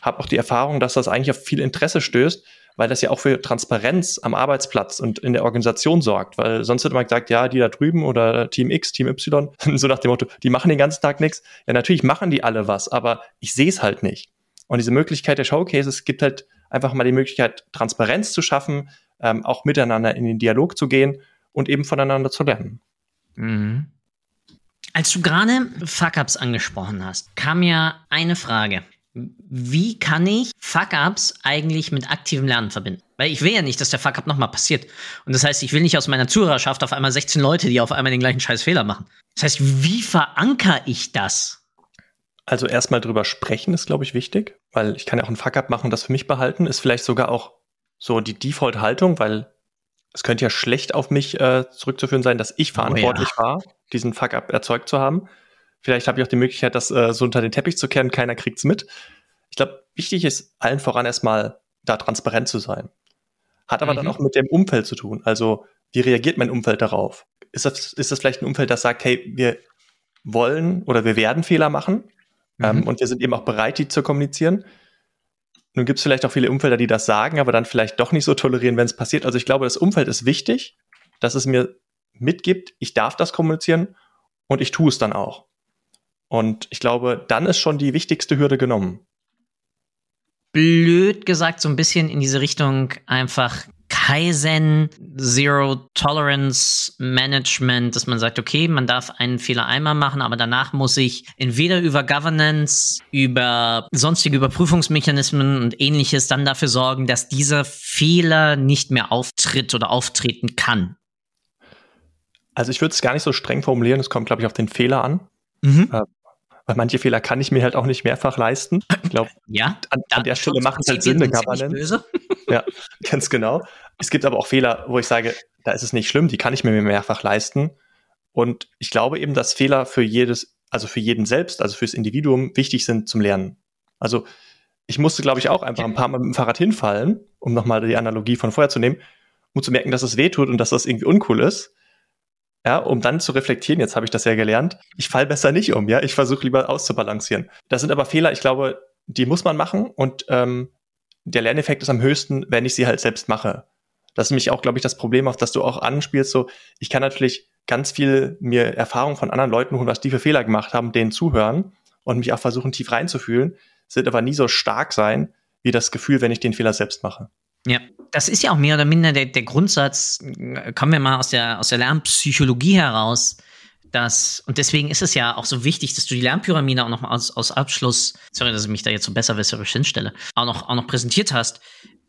habe auch die Erfahrung, dass das eigentlich auf viel Interesse stößt, weil das ja auch für Transparenz am Arbeitsplatz und in der Organisation sorgt. Weil sonst wird immer gesagt, ja, die da drüben oder Team X, Team Y, so nach dem Motto, die machen den ganzen Tag nichts. Ja, natürlich machen die alle was, aber ich sehe es halt nicht. Und diese Möglichkeit der Showcases gibt halt einfach mal die Möglichkeit, Transparenz zu schaffen, ähm, auch miteinander in den Dialog zu gehen und eben voneinander zu lernen. Mhm. Als du gerade Fuck-Ups angesprochen hast, kam ja eine Frage wie kann ich Fuck-Ups eigentlich mit aktivem Lernen verbinden? Weil ich will ja nicht, dass der Fuck-Up nochmal passiert. Und das heißt, ich will nicht aus meiner Zuhörerschaft auf einmal 16 Leute, die auf einmal den gleichen scheiß Fehler machen. Das heißt, wie verankere ich das? Also erstmal drüber sprechen ist, glaube ich, wichtig, weil ich kann ja auch einen Fuck-up machen und das für mich behalten. Ist vielleicht sogar auch so die Default-Haltung, weil es könnte ja schlecht auf mich äh, zurückzuführen sein, dass ich verantwortlich oh ja. war, diesen Fuck-up erzeugt zu haben. Vielleicht habe ich auch die Möglichkeit, das äh, so unter den Teppich zu kehren, keiner kriegt's mit. Ich glaube, wichtig ist allen voran erstmal da transparent zu sein. Hat aber mhm. dann auch mit dem Umfeld zu tun. Also, wie reagiert mein Umfeld darauf? Ist das, ist das vielleicht ein Umfeld, das sagt, hey, wir wollen oder wir werden Fehler machen ähm, mhm. ähm, und wir sind eben auch bereit, die zu kommunizieren? Nun gibt es vielleicht auch viele Umfelder, die das sagen, aber dann vielleicht doch nicht so tolerieren, wenn es passiert. Also ich glaube, das Umfeld ist wichtig, dass es mir mitgibt, ich darf das kommunizieren und ich tue es dann auch. Und ich glaube, dann ist schon die wichtigste Hürde genommen blöd gesagt so ein bisschen in diese Richtung einfach Kaizen, Zero Tolerance Management, dass man sagt, okay, man darf einen Fehler einmal machen, aber danach muss ich entweder über Governance, über sonstige Überprüfungsmechanismen und ähnliches dann dafür sorgen, dass dieser Fehler nicht mehr auftritt oder auftreten kann. Also ich würde es gar nicht so streng formulieren, es kommt, glaube ich, auf den Fehler an. Mhm. Äh, weil manche Fehler kann ich mir halt auch nicht mehrfach leisten. Ich glaube, ja, an, an der Stelle macht es halt Sinn, eine Governance. Ja, ganz genau. Es gibt aber auch Fehler, wo ich sage, da ist es nicht schlimm, die kann ich mir mehrfach leisten. Und ich glaube eben, dass Fehler für jedes, also für jeden selbst, also fürs Individuum wichtig sind zum Lernen. Also ich musste, glaube ich, auch einfach ein paar Mal mit dem Fahrrad hinfallen, um nochmal die Analogie von vorher zu nehmen, um zu merken, dass es weh tut und dass das irgendwie uncool ist ja, um dann zu reflektieren, jetzt habe ich das ja gelernt, ich fall besser nicht um, ja, ich versuche lieber auszubalancieren. Das sind aber Fehler, ich glaube, die muss man machen und ähm, der Lerneffekt ist am höchsten, wenn ich sie halt selbst mache. Das ist nämlich auch, glaube ich, das Problem, auf das du auch anspielst. So, ich kann natürlich ganz viel mir Erfahrung von anderen Leuten holen, was die für Fehler gemacht haben, denen zuhören und mich auch versuchen, tief reinzufühlen, sind aber nie so stark sein, wie das Gefühl, wenn ich den Fehler selbst mache. Ja, das ist ja auch mehr oder minder der, der Grundsatz, kommen wir mal aus der, aus der Lernpsychologie heraus, dass, und deswegen ist es ja auch so wichtig, dass du die Lernpyramide auch noch mal aus, aus Abschluss, sorry, dass ich mich da jetzt so besserwisserisch hinstelle, auch noch, auch noch präsentiert hast,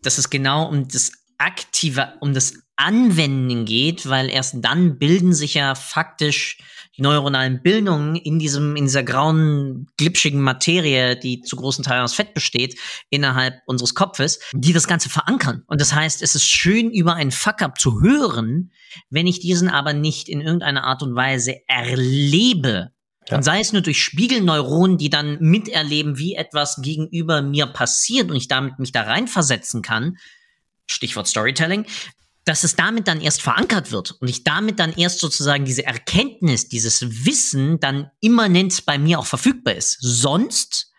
dass es genau um das aktive, um das Anwenden geht, weil erst dann bilden sich ja faktisch die neuronalen Bildungen in diesem, in dieser grauen, glitschigen Materie, die zu großen Teilen aus Fett besteht, innerhalb unseres Kopfes, die das Ganze verankern. Und das heißt, es ist schön, über einen Fuck-up zu hören, wenn ich diesen aber nicht in irgendeiner Art und Weise erlebe. Ja. Und sei es nur durch Spiegelneuronen, die dann miterleben, wie etwas gegenüber mir passiert und ich damit mich da reinversetzen kann, Stichwort Storytelling, dass es damit dann erst verankert wird und ich damit dann erst sozusagen diese Erkenntnis, dieses Wissen dann immanent bei mir auch verfügbar ist. Sonst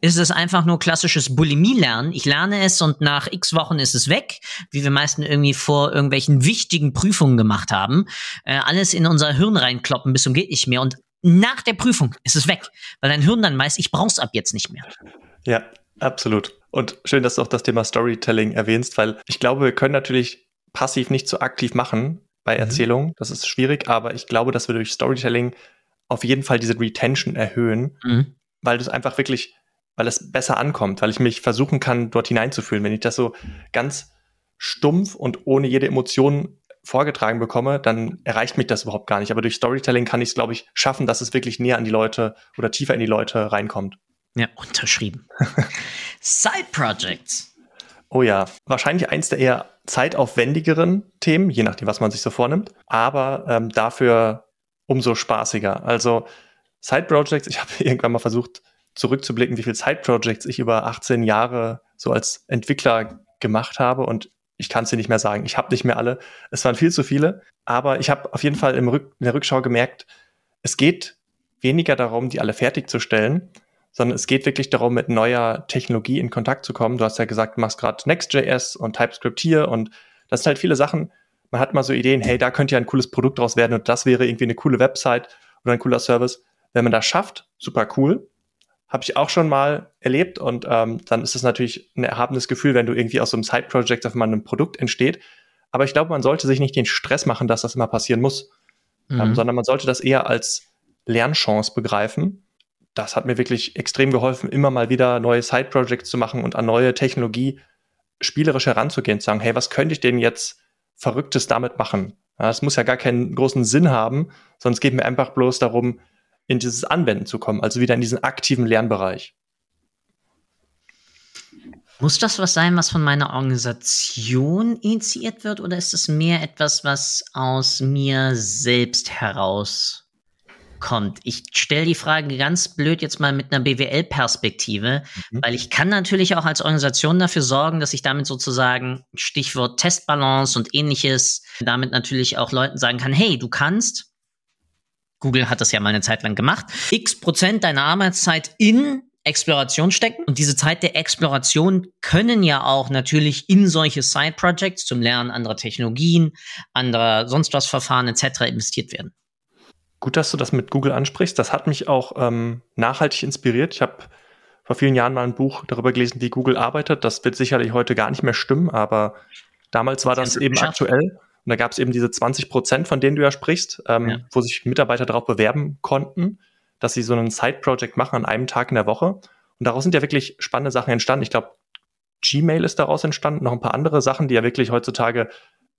ist es einfach nur klassisches Bulimie-Lernen. Ich lerne es und nach x Wochen ist es weg, wie wir meisten irgendwie vor irgendwelchen wichtigen Prüfungen gemacht haben. Äh, alles in unser Hirn reinkloppen bis zum geht nicht mehr und nach der Prüfung ist es weg, weil dein Hirn dann weiß, ich brauch's ab jetzt nicht mehr. Ja, absolut. Und schön, dass du auch das Thema Storytelling erwähnst, weil ich glaube, wir können natürlich passiv nicht so aktiv machen bei mhm. Erzählungen. Das ist schwierig, aber ich glaube, dass wir durch Storytelling auf jeden Fall diese Retention erhöhen, mhm. weil das einfach wirklich, weil es besser ankommt, weil ich mich versuchen kann, dort hineinzufühlen. Wenn ich das so ganz stumpf und ohne jede Emotion vorgetragen bekomme, dann erreicht mich das überhaupt gar nicht. Aber durch Storytelling kann ich es, glaube ich, schaffen, dass es wirklich näher an die Leute oder tiefer in die Leute reinkommt. Ja, unterschrieben. Side Projects. Oh ja, wahrscheinlich eins der eher zeitaufwendigeren Themen, je nachdem, was man sich so vornimmt, aber ähm, dafür umso spaßiger. Also Side Projects, ich habe irgendwann mal versucht zurückzublicken, wie viele Side Projects ich über 18 Jahre so als Entwickler gemacht habe und ich kann es dir nicht mehr sagen. Ich habe nicht mehr alle. Es waren viel zu viele, aber ich habe auf jeden Fall Rück in der Rückschau gemerkt, es geht weniger darum, die alle fertigzustellen, sondern es geht wirklich darum, mit neuer Technologie in Kontakt zu kommen. Du hast ja gesagt, du machst gerade Next.js und TypeScript hier und das sind halt viele Sachen. Man hat mal so Ideen, hey, da könnte ja ein cooles Produkt draus werden und das wäre irgendwie eine coole Website oder ein cooler Service. Wenn man das schafft, super cool. Habe ich auch schon mal erlebt und ähm, dann ist es natürlich ein erhabenes Gefühl, wenn du irgendwie aus so einem Side-Project auf einmal ein Produkt entsteht. Aber ich glaube, man sollte sich nicht den Stress machen, dass das immer passieren muss, ähm, mhm. ähm, sondern man sollte das eher als Lernchance begreifen das hat mir wirklich extrem geholfen, immer mal wieder neue Side-Projects zu machen und an neue Technologie spielerisch heranzugehen, zu sagen, hey, was könnte ich denn jetzt Verrücktes damit machen? Es ja, muss ja gar keinen großen Sinn haben, es geht mir einfach bloß darum, in dieses Anwenden zu kommen, also wieder in diesen aktiven Lernbereich. Muss das was sein, was von meiner Organisation initiiert wird, oder ist es mehr etwas, was aus mir selbst heraus kommt? Ich stelle die Frage ganz blöd jetzt mal mit einer BWL-Perspektive, mhm. weil ich kann natürlich auch als Organisation dafür sorgen, dass ich damit sozusagen Stichwort Testbalance und ähnliches, damit natürlich auch Leuten sagen kann, hey, du kannst, Google hat das ja mal eine Zeit lang gemacht, x Prozent deiner Arbeitszeit in Exploration stecken. Und diese Zeit der Exploration können ja auch natürlich in solche Side-Projects zum Lernen anderer Technologien, anderer sonst was Verfahren etc. investiert werden. Gut, dass du das mit Google ansprichst. Das hat mich auch ähm, nachhaltig inspiriert. Ich habe vor vielen Jahren mal ein Buch darüber gelesen, wie Google arbeitet. Das wird sicherlich heute gar nicht mehr stimmen, aber damals war das, das eben aktuell. Und da gab es eben diese 20 Prozent, von denen du ja sprichst, ähm, ja. wo sich Mitarbeiter darauf bewerben konnten dass sie so einen Side-Project machen an einem Tag in der Woche. Und daraus sind ja wirklich spannende Sachen entstanden. Ich glaube, Gmail ist daraus entstanden, noch ein paar andere Sachen, die ja wirklich heutzutage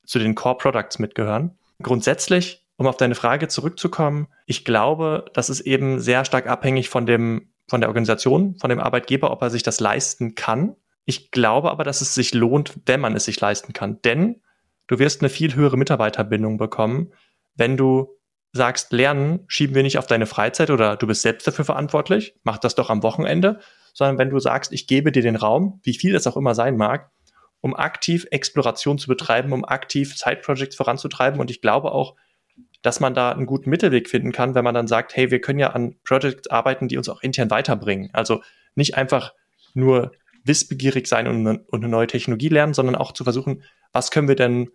zu den Core Products mitgehören. Grundsätzlich, um auf deine Frage zurückzukommen, ich glaube, das ist eben sehr stark abhängig von dem, von der Organisation, von dem Arbeitgeber, ob er sich das leisten kann. Ich glaube aber, dass es sich lohnt, wenn man es sich leisten kann. Denn du wirst eine viel höhere Mitarbeiterbindung bekommen, wenn du sagst, Lernen schieben wir nicht auf deine Freizeit oder du bist selbst dafür verantwortlich, mach das doch am Wochenende, sondern wenn du sagst, ich gebe dir den Raum, wie viel das auch immer sein mag, um aktiv Exploration zu betreiben, um aktiv Side-Projects voranzutreiben. Und ich glaube auch, dass man da einen guten Mittelweg finden kann, wenn man dann sagt, hey, wir können ja an Projects arbeiten, die uns auch intern weiterbringen. Also nicht einfach nur wissbegierig sein und eine, und eine neue Technologie lernen, sondern auch zu versuchen, was können wir denn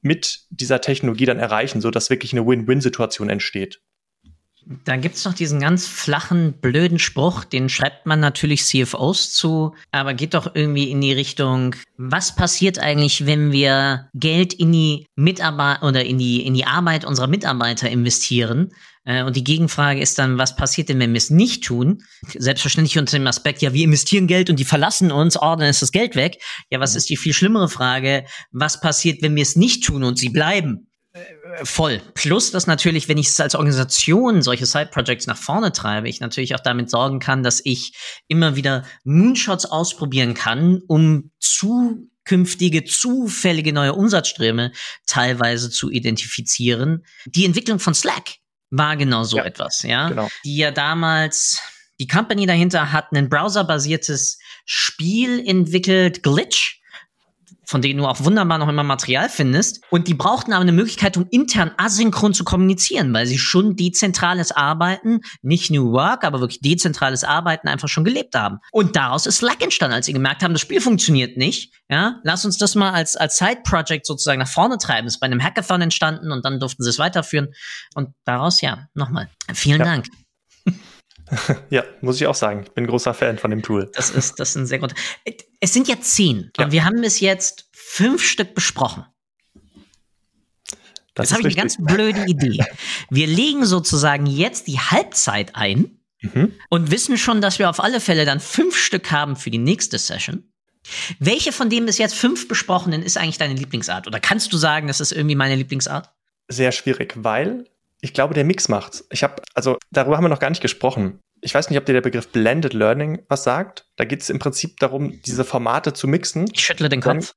mit dieser Technologie dann erreichen, so dass wirklich eine Win-Win-Situation entsteht. Da gibt's noch diesen ganz flachen, blöden Spruch, den schreibt man natürlich CFOs zu, aber geht doch irgendwie in die Richtung, was passiert eigentlich, wenn wir Geld in die Mitarbeit oder in die, in die Arbeit unserer Mitarbeiter investieren? Äh, und die Gegenfrage ist dann, was passiert denn, wenn wir es nicht tun? Selbstverständlich unter dem Aspekt, ja, wir investieren Geld und die verlassen uns, oh, dann ist das Geld weg. Ja, was ist die viel schlimmere Frage? Was passiert, wenn wir es nicht tun und sie bleiben? Voll. Plus, dass natürlich, wenn ich es als Organisation solche Side-Projects nach vorne treibe, ich natürlich auch damit sorgen kann, dass ich immer wieder Moonshots ausprobieren kann, um zukünftige, zufällige neue Umsatzströme teilweise zu identifizieren. Die Entwicklung von Slack war genau so ja, etwas, ja. Genau. Die ja damals, die Company dahinter hat ein browserbasiertes Spiel entwickelt, Glitch von denen du auch wunderbar noch immer Material findest. Und die brauchten aber eine Möglichkeit, um intern asynchron zu kommunizieren, weil sie schon dezentrales Arbeiten, nicht New Work, aber wirklich dezentrales Arbeiten einfach schon gelebt haben. Und daraus ist Slack entstanden, als sie gemerkt haben, das Spiel funktioniert nicht. Ja, lass uns das mal als, als Side-Project sozusagen nach vorne treiben. Das ist bei einem Hackathon entstanden und dann durften sie es weiterführen. Und daraus, ja, nochmal. Vielen ja. Dank. Ja, muss ich auch sagen. Ich bin großer Fan von dem Tool. Das ist, das ist ein sehr gut. Es sind ja zehn. Ja. Und wir haben bis jetzt fünf Stück besprochen. Das jetzt habe ich eine ganz blöde Idee. Wir legen sozusagen jetzt die Halbzeit ein mhm. und wissen schon, dass wir auf alle Fälle dann fünf Stück haben für die nächste Session. Welche von den bis jetzt fünf besprochenen ist eigentlich deine Lieblingsart? Oder kannst du sagen, das ist irgendwie meine Lieblingsart? Sehr schwierig, weil ich glaube, der Mix macht's. Ich habe, also darüber haben wir noch gar nicht gesprochen. Ich weiß nicht, ob dir der Begriff Blended Learning was sagt. Da geht es im Prinzip darum, diese Formate zu mixen. Ich schüttle den Kopf.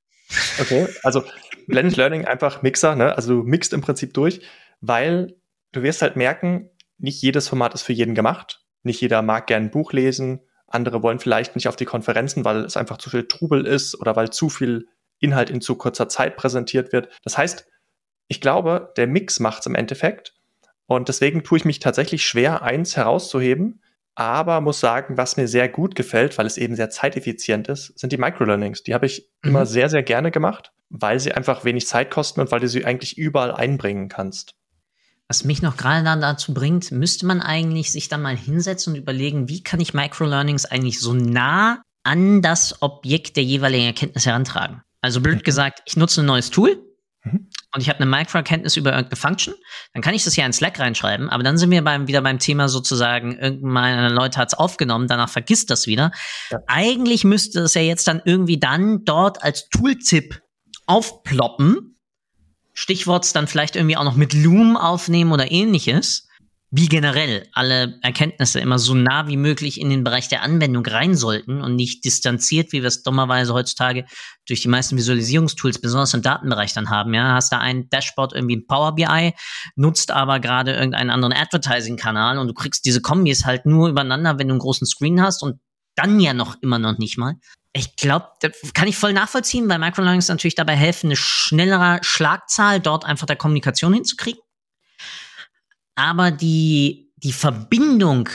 Okay, also Blended Learning einfach Mixer, ne? Also du mixt im Prinzip durch, weil du wirst halt merken, nicht jedes Format ist für jeden gemacht. Nicht jeder mag gern ein Buch lesen. Andere wollen vielleicht nicht auf die Konferenzen, weil es einfach zu viel Trubel ist oder weil zu viel Inhalt in zu kurzer Zeit präsentiert wird. Das heißt, ich glaube, der Mix macht's im Endeffekt. Und deswegen tue ich mich tatsächlich schwer, eins herauszuheben. Aber muss sagen, was mir sehr gut gefällt, weil es eben sehr zeiteffizient ist, sind die Microlearnings. Die habe ich mhm. immer sehr, sehr gerne gemacht, weil sie einfach wenig Zeit kosten und weil du sie eigentlich überall einbringen kannst. Was mich noch gerade dann dazu bringt, müsste man eigentlich sich dann mal hinsetzen und überlegen, wie kann ich Microlearnings eigentlich so nah an das Objekt der jeweiligen Erkenntnis herantragen. Also blöd gesagt, ich nutze ein neues Tool, Mhm. Und ich habe eine Microerkenntnis über irgendeine Function, dann kann ich das ja in Slack reinschreiben, aber dann sind wir beim, wieder beim Thema sozusagen, irgendeine Leute hat es aufgenommen, danach vergisst das wieder. Ja. Eigentlich müsste es ja jetzt dann irgendwie dann dort als Tooltip aufploppen. Stichwort dann vielleicht irgendwie auch noch mit Loom aufnehmen oder ähnliches. Wie generell alle Erkenntnisse immer so nah wie möglich in den Bereich der Anwendung rein sollten und nicht distanziert, wie wir es dummerweise heutzutage durch die meisten Visualisierungstools, besonders im Datenbereich dann haben. Ja, hast da ein Dashboard irgendwie in Power BI, nutzt aber gerade irgendeinen anderen Advertising-Kanal und du kriegst diese Kombis halt nur übereinander, wenn du einen großen Screen hast und dann ja noch immer noch nicht mal. Ich glaube, das kann ich voll nachvollziehen, weil Microlearnings natürlich dabei helfen, eine schnellere Schlagzahl dort einfach der Kommunikation hinzukriegen aber die, die Verbindung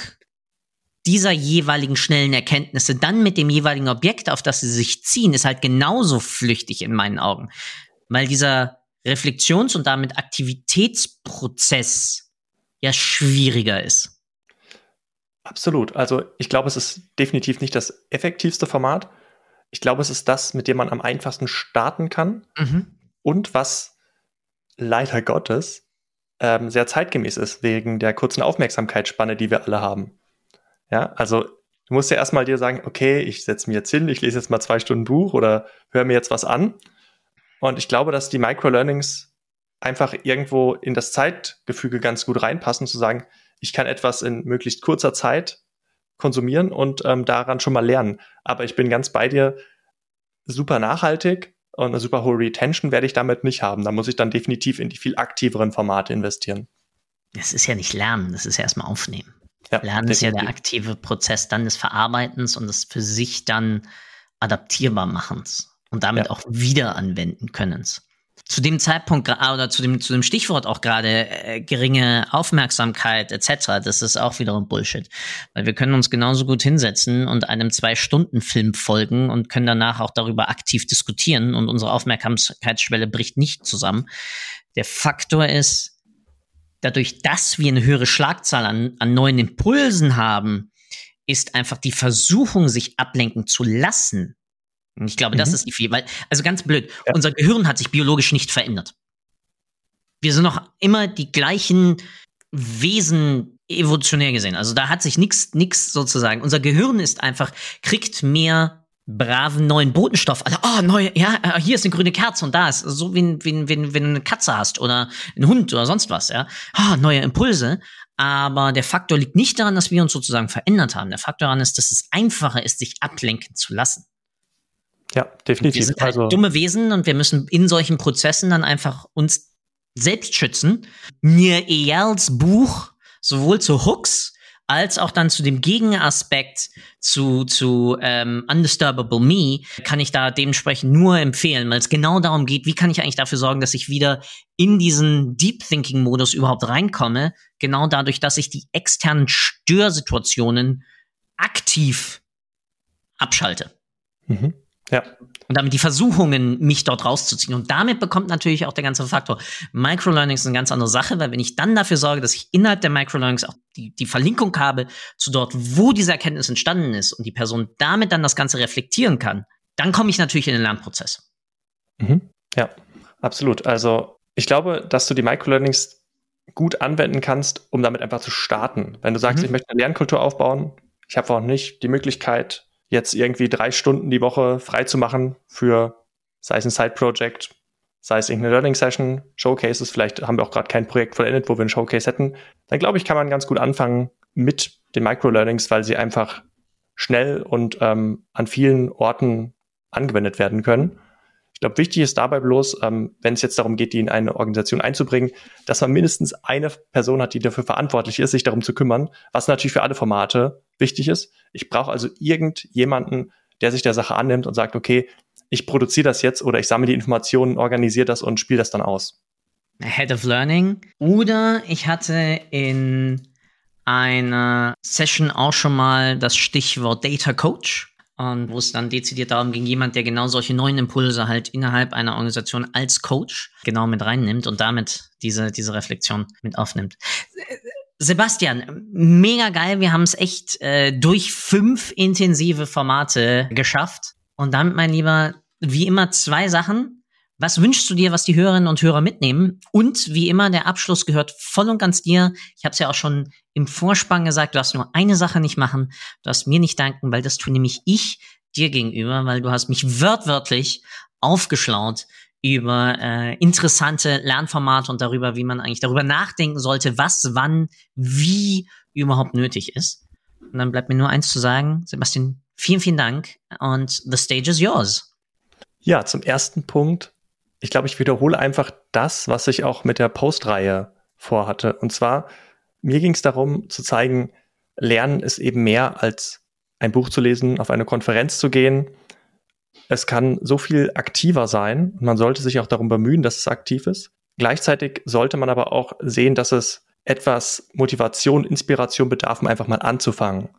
dieser jeweiligen schnellen Erkenntnisse dann mit dem jeweiligen Objekt, auf das sie sich ziehen, ist halt genauso flüchtig in meinen Augen. Weil dieser Reflexions- und damit Aktivitätsprozess ja schwieriger ist. Absolut. Also ich glaube, es ist definitiv nicht das effektivste Format. Ich glaube, es ist das, mit dem man am einfachsten starten kann mhm. und was leider Gottes ähm, sehr zeitgemäß ist, wegen der kurzen Aufmerksamkeitsspanne, die wir alle haben. Ja, also du musst ja erstmal dir sagen, okay, ich setze mir jetzt hin, ich lese jetzt mal zwei Stunden Buch oder höre mir jetzt was an. Und ich glaube, dass die Microlearnings einfach irgendwo in das Zeitgefüge ganz gut reinpassen, zu sagen, ich kann etwas in möglichst kurzer Zeit konsumieren und ähm, daran schon mal lernen. Aber ich bin ganz bei dir, super nachhaltig und eine super hohe Retention werde ich damit nicht haben. Da muss ich dann definitiv in die viel aktiveren Formate investieren. Das ist ja nicht Lernen, das ist ja erstmal Aufnehmen. Ja, Lernen definitiv. ist ja der aktive Prozess dann des Verarbeitens und des für sich dann adaptierbar machens und damit ja. auch wieder anwenden könnens zu dem Zeitpunkt oder zu dem, zu dem Stichwort auch gerade äh, geringe Aufmerksamkeit etc., das ist auch wiederum Bullshit. Weil wir können uns genauso gut hinsetzen und einem Zwei-Stunden-Film folgen und können danach auch darüber aktiv diskutieren und unsere Aufmerksamkeitsschwelle bricht nicht zusammen. Der Faktor ist, dadurch, dass wir eine höhere Schlagzahl an, an neuen Impulsen haben, ist einfach die Versuchung, sich ablenken zu lassen, ich glaube, mhm. das ist die viel, weil, also ganz blöd, ja. unser Gehirn hat sich biologisch nicht verändert. Wir sind noch immer die gleichen Wesen evolutionär gesehen. Also da hat sich nichts, nichts sozusagen. Unser Gehirn ist einfach, kriegt mehr braven neuen Botenstoff. Also, oh, neu, ja, äh, hier ist eine grüne Kerze und da ist so wie, wie, wie, wenn du eine Katze hast oder einen Hund oder sonst was, ja. Oh, neue Impulse. Aber der Faktor liegt nicht daran, dass wir uns sozusagen verändert haben. Der Faktor daran ist, dass es einfacher ist, sich ablenken zu lassen. Ja, definitiv. Wir sind halt also, dumme Wesen und wir müssen in solchen Prozessen dann einfach uns selbst schützen. Mir Eyals Buch sowohl zu Hooks als auch dann zu dem Gegenaspekt zu, zu ähm, Undisturbable Me kann ich da dementsprechend nur empfehlen, weil es genau darum geht, wie kann ich eigentlich dafür sorgen, dass ich wieder in diesen Deep Thinking Modus überhaupt reinkomme, genau dadurch, dass ich die externen Störsituationen aktiv abschalte. Mhm. Ja. Und damit die Versuchungen, mich dort rauszuziehen. Und damit bekommt natürlich auch der ganze Faktor Microlearnings eine ganz andere Sache, weil wenn ich dann dafür sorge, dass ich innerhalb der Microlearnings auch die, die Verlinkung habe zu dort, wo diese Erkenntnis entstanden ist und die Person damit dann das Ganze reflektieren kann, dann komme ich natürlich in den Lernprozess. Mhm. Ja, absolut. Also ich glaube, dass du die Microlearnings gut anwenden kannst, um damit einfach zu starten. Wenn du sagst, mhm. ich möchte eine Lernkultur aufbauen, ich habe auch nicht die Möglichkeit, jetzt irgendwie drei Stunden die Woche frei zu machen für, sei es ein Side-Project, sei es irgendeine Learning-Session, Showcases, vielleicht haben wir auch gerade kein Projekt vollendet, wo wir ein Showcase hätten, dann glaube ich, kann man ganz gut anfangen mit den Micro-Learnings, weil sie einfach schnell und ähm, an vielen Orten angewendet werden können. Ich glaube, wichtig ist dabei bloß, ähm, wenn es jetzt darum geht, die in eine Organisation einzubringen, dass man mindestens eine Person hat, die dafür verantwortlich ist, sich darum zu kümmern, was natürlich für alle Formate wichtig ist. Ich brauche also irgendjemanden, der sich der Sache annimmt und sagt, okay, ich produziere das jetzt oder ich sammle die Informationen, organisiere das und spiele das dann aus. Head of Learning. Oder ich hatte in einer Session auch schon mal das Stichwort Data Coach. Und wo es dann dezidiert darum ging, jemand, der genau solche neuen Impulse halt innerhalb einer Organisation als Coach genau mit reinnimmt und damit diese, diese Reflexion mit aufnimmt. Sebastian, mega geil. Wir haben es echt äh, durch fünf intensive Formate geschafft. Und damit, mein Lieber, wie immer zwei Sachen. Was wünschst du dir, was die Hörerinnen und Hörer mitnehmen? Und wie immer, der Abschluss gehört voll und ganz dir. Ich habe es ja auch schon im Vorspann gesagt, du hast nur eine Sache nicht machen. Du hast mir nicht danken, weil das tue nämlich ich dir gegenüber, weil du hast mich wörtwörtlich aufgeschlaut über äh, interessante Lernformate und darüber, wie man eigentlich darüber nachdenken sollte, was, wann, wie überhaupt nötig ist. Und dann bleibt mir nur eins zu sagen, Sebastian, vielen, vielen Dank und the stage is yours. Ja, zum ersten Punkt. Ich glaube, ich wiederhole einfach das, was ich auch mit der Postreihe vorhatte. Und zwar, mir ging es darum zu zeigen, Lernen ist eben mehr als ein Buch zu lesen, auf eine Konferenz zu gehen. Es kann so viel aktiver sein. Man sollte sich auch darum bemühen, dass es aktiv ist. Gleichzeitig sollte man aber auch sehen, dass es etwas Motivation, Inspiration bedarf, um einfach mal anzufangen.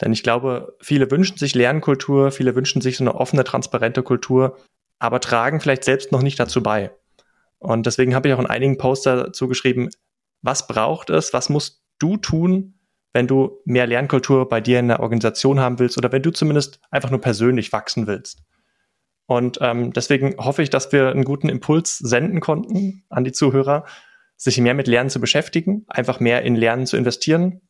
Denn ich glaube, viele wünschen sich Lernkultur, viele wünschen sich so eine offene, transparente Kultur, aber tragen vielleicht selbst noch nicht dazu bei. Und deswegen habe ich auch in einigen Poster dazu geschrieben, was braucht es, was musst du tun, wenn du mehr Lernkultur bei dir in der Organisation haben willst oder wenn du zumindest einfach nur persönlich wachsen willst. Und ähm, deswegen hoffe ich, dass wir einen guten Impuls senden konnten an die Zuhörer, sich mehr mit Lernen zu beschäftigen, einfach mehr in Lernen zu investieren,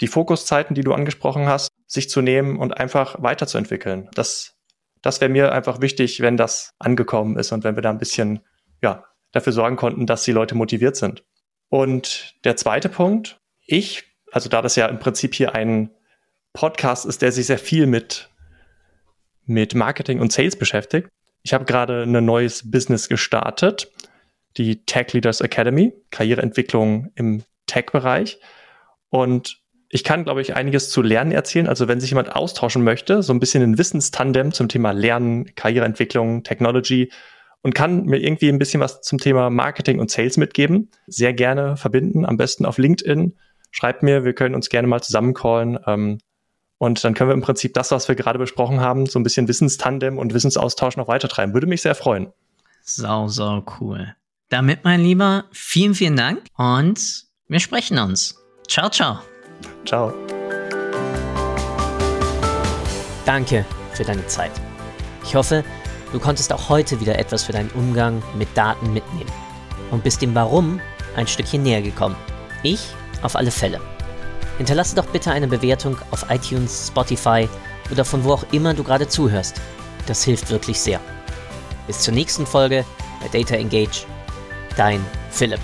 die Fokuszeiten, die du angesprochen hast, sich zu nehmen und einfach weiterzuentwickeln. Das, das wäre mir einfach wichtig, wenn das angekommen ist und wenn wir da ein bisschen ja, dafür sorgen konnten, dass die Leute motiviert sind. Und der zweite Punkt, ich also da das ja im Prinzip hier ein Podcast ist, der sich sehr viel mit, mit Marketing und Sales beschäftigt. Ich habe gerade ein neues Business gestartet, die Tech Leaders Academy, Karriereentwicklung im Tech-Bereich. Und ich kann, glaube ich, einiges zu Lernen erzählen. Also wenn sich jemand austauschen möchte, so ein bisschen ein Wissenstandem zum Thema Lernen, Karriereentwicklung, Technology und kann mir irgendwie ein bisschen was zum Thema Marketing und Sales mitgeben, sehr gerne verbinden, am besten auf LinkedIn schreibt mir, wir können uns gerne mal zusammencallen. Ähm, und dann können wir im Prinzip das, was wir gerade besprochen haben, so ein bisschen Wissenstandem und Wissensaustausch noch weitertreiben. Würde mich sehr freuen. Sau, sau cool. Damit, mein Lieber, vielen, vielen Dank und wir sprechen uns. Ciao, ciao. Ciao. Danke für deine Zeit. Ich hoffe, du konntest auch heute wieder etwas für deinen Umgang mit Daten mitnehmen und bist dem Warum ein Stückchen näher gekommen. Ich auf alle Fälle. Hinterlasse doch bitte eine Bewertung auf iTunes, Spotify oder von wo auch immer du gerade zuhörst. Das hilft wirklich sehr. Bis zur nächsten Folge bei Data Engage. Dein Philipp.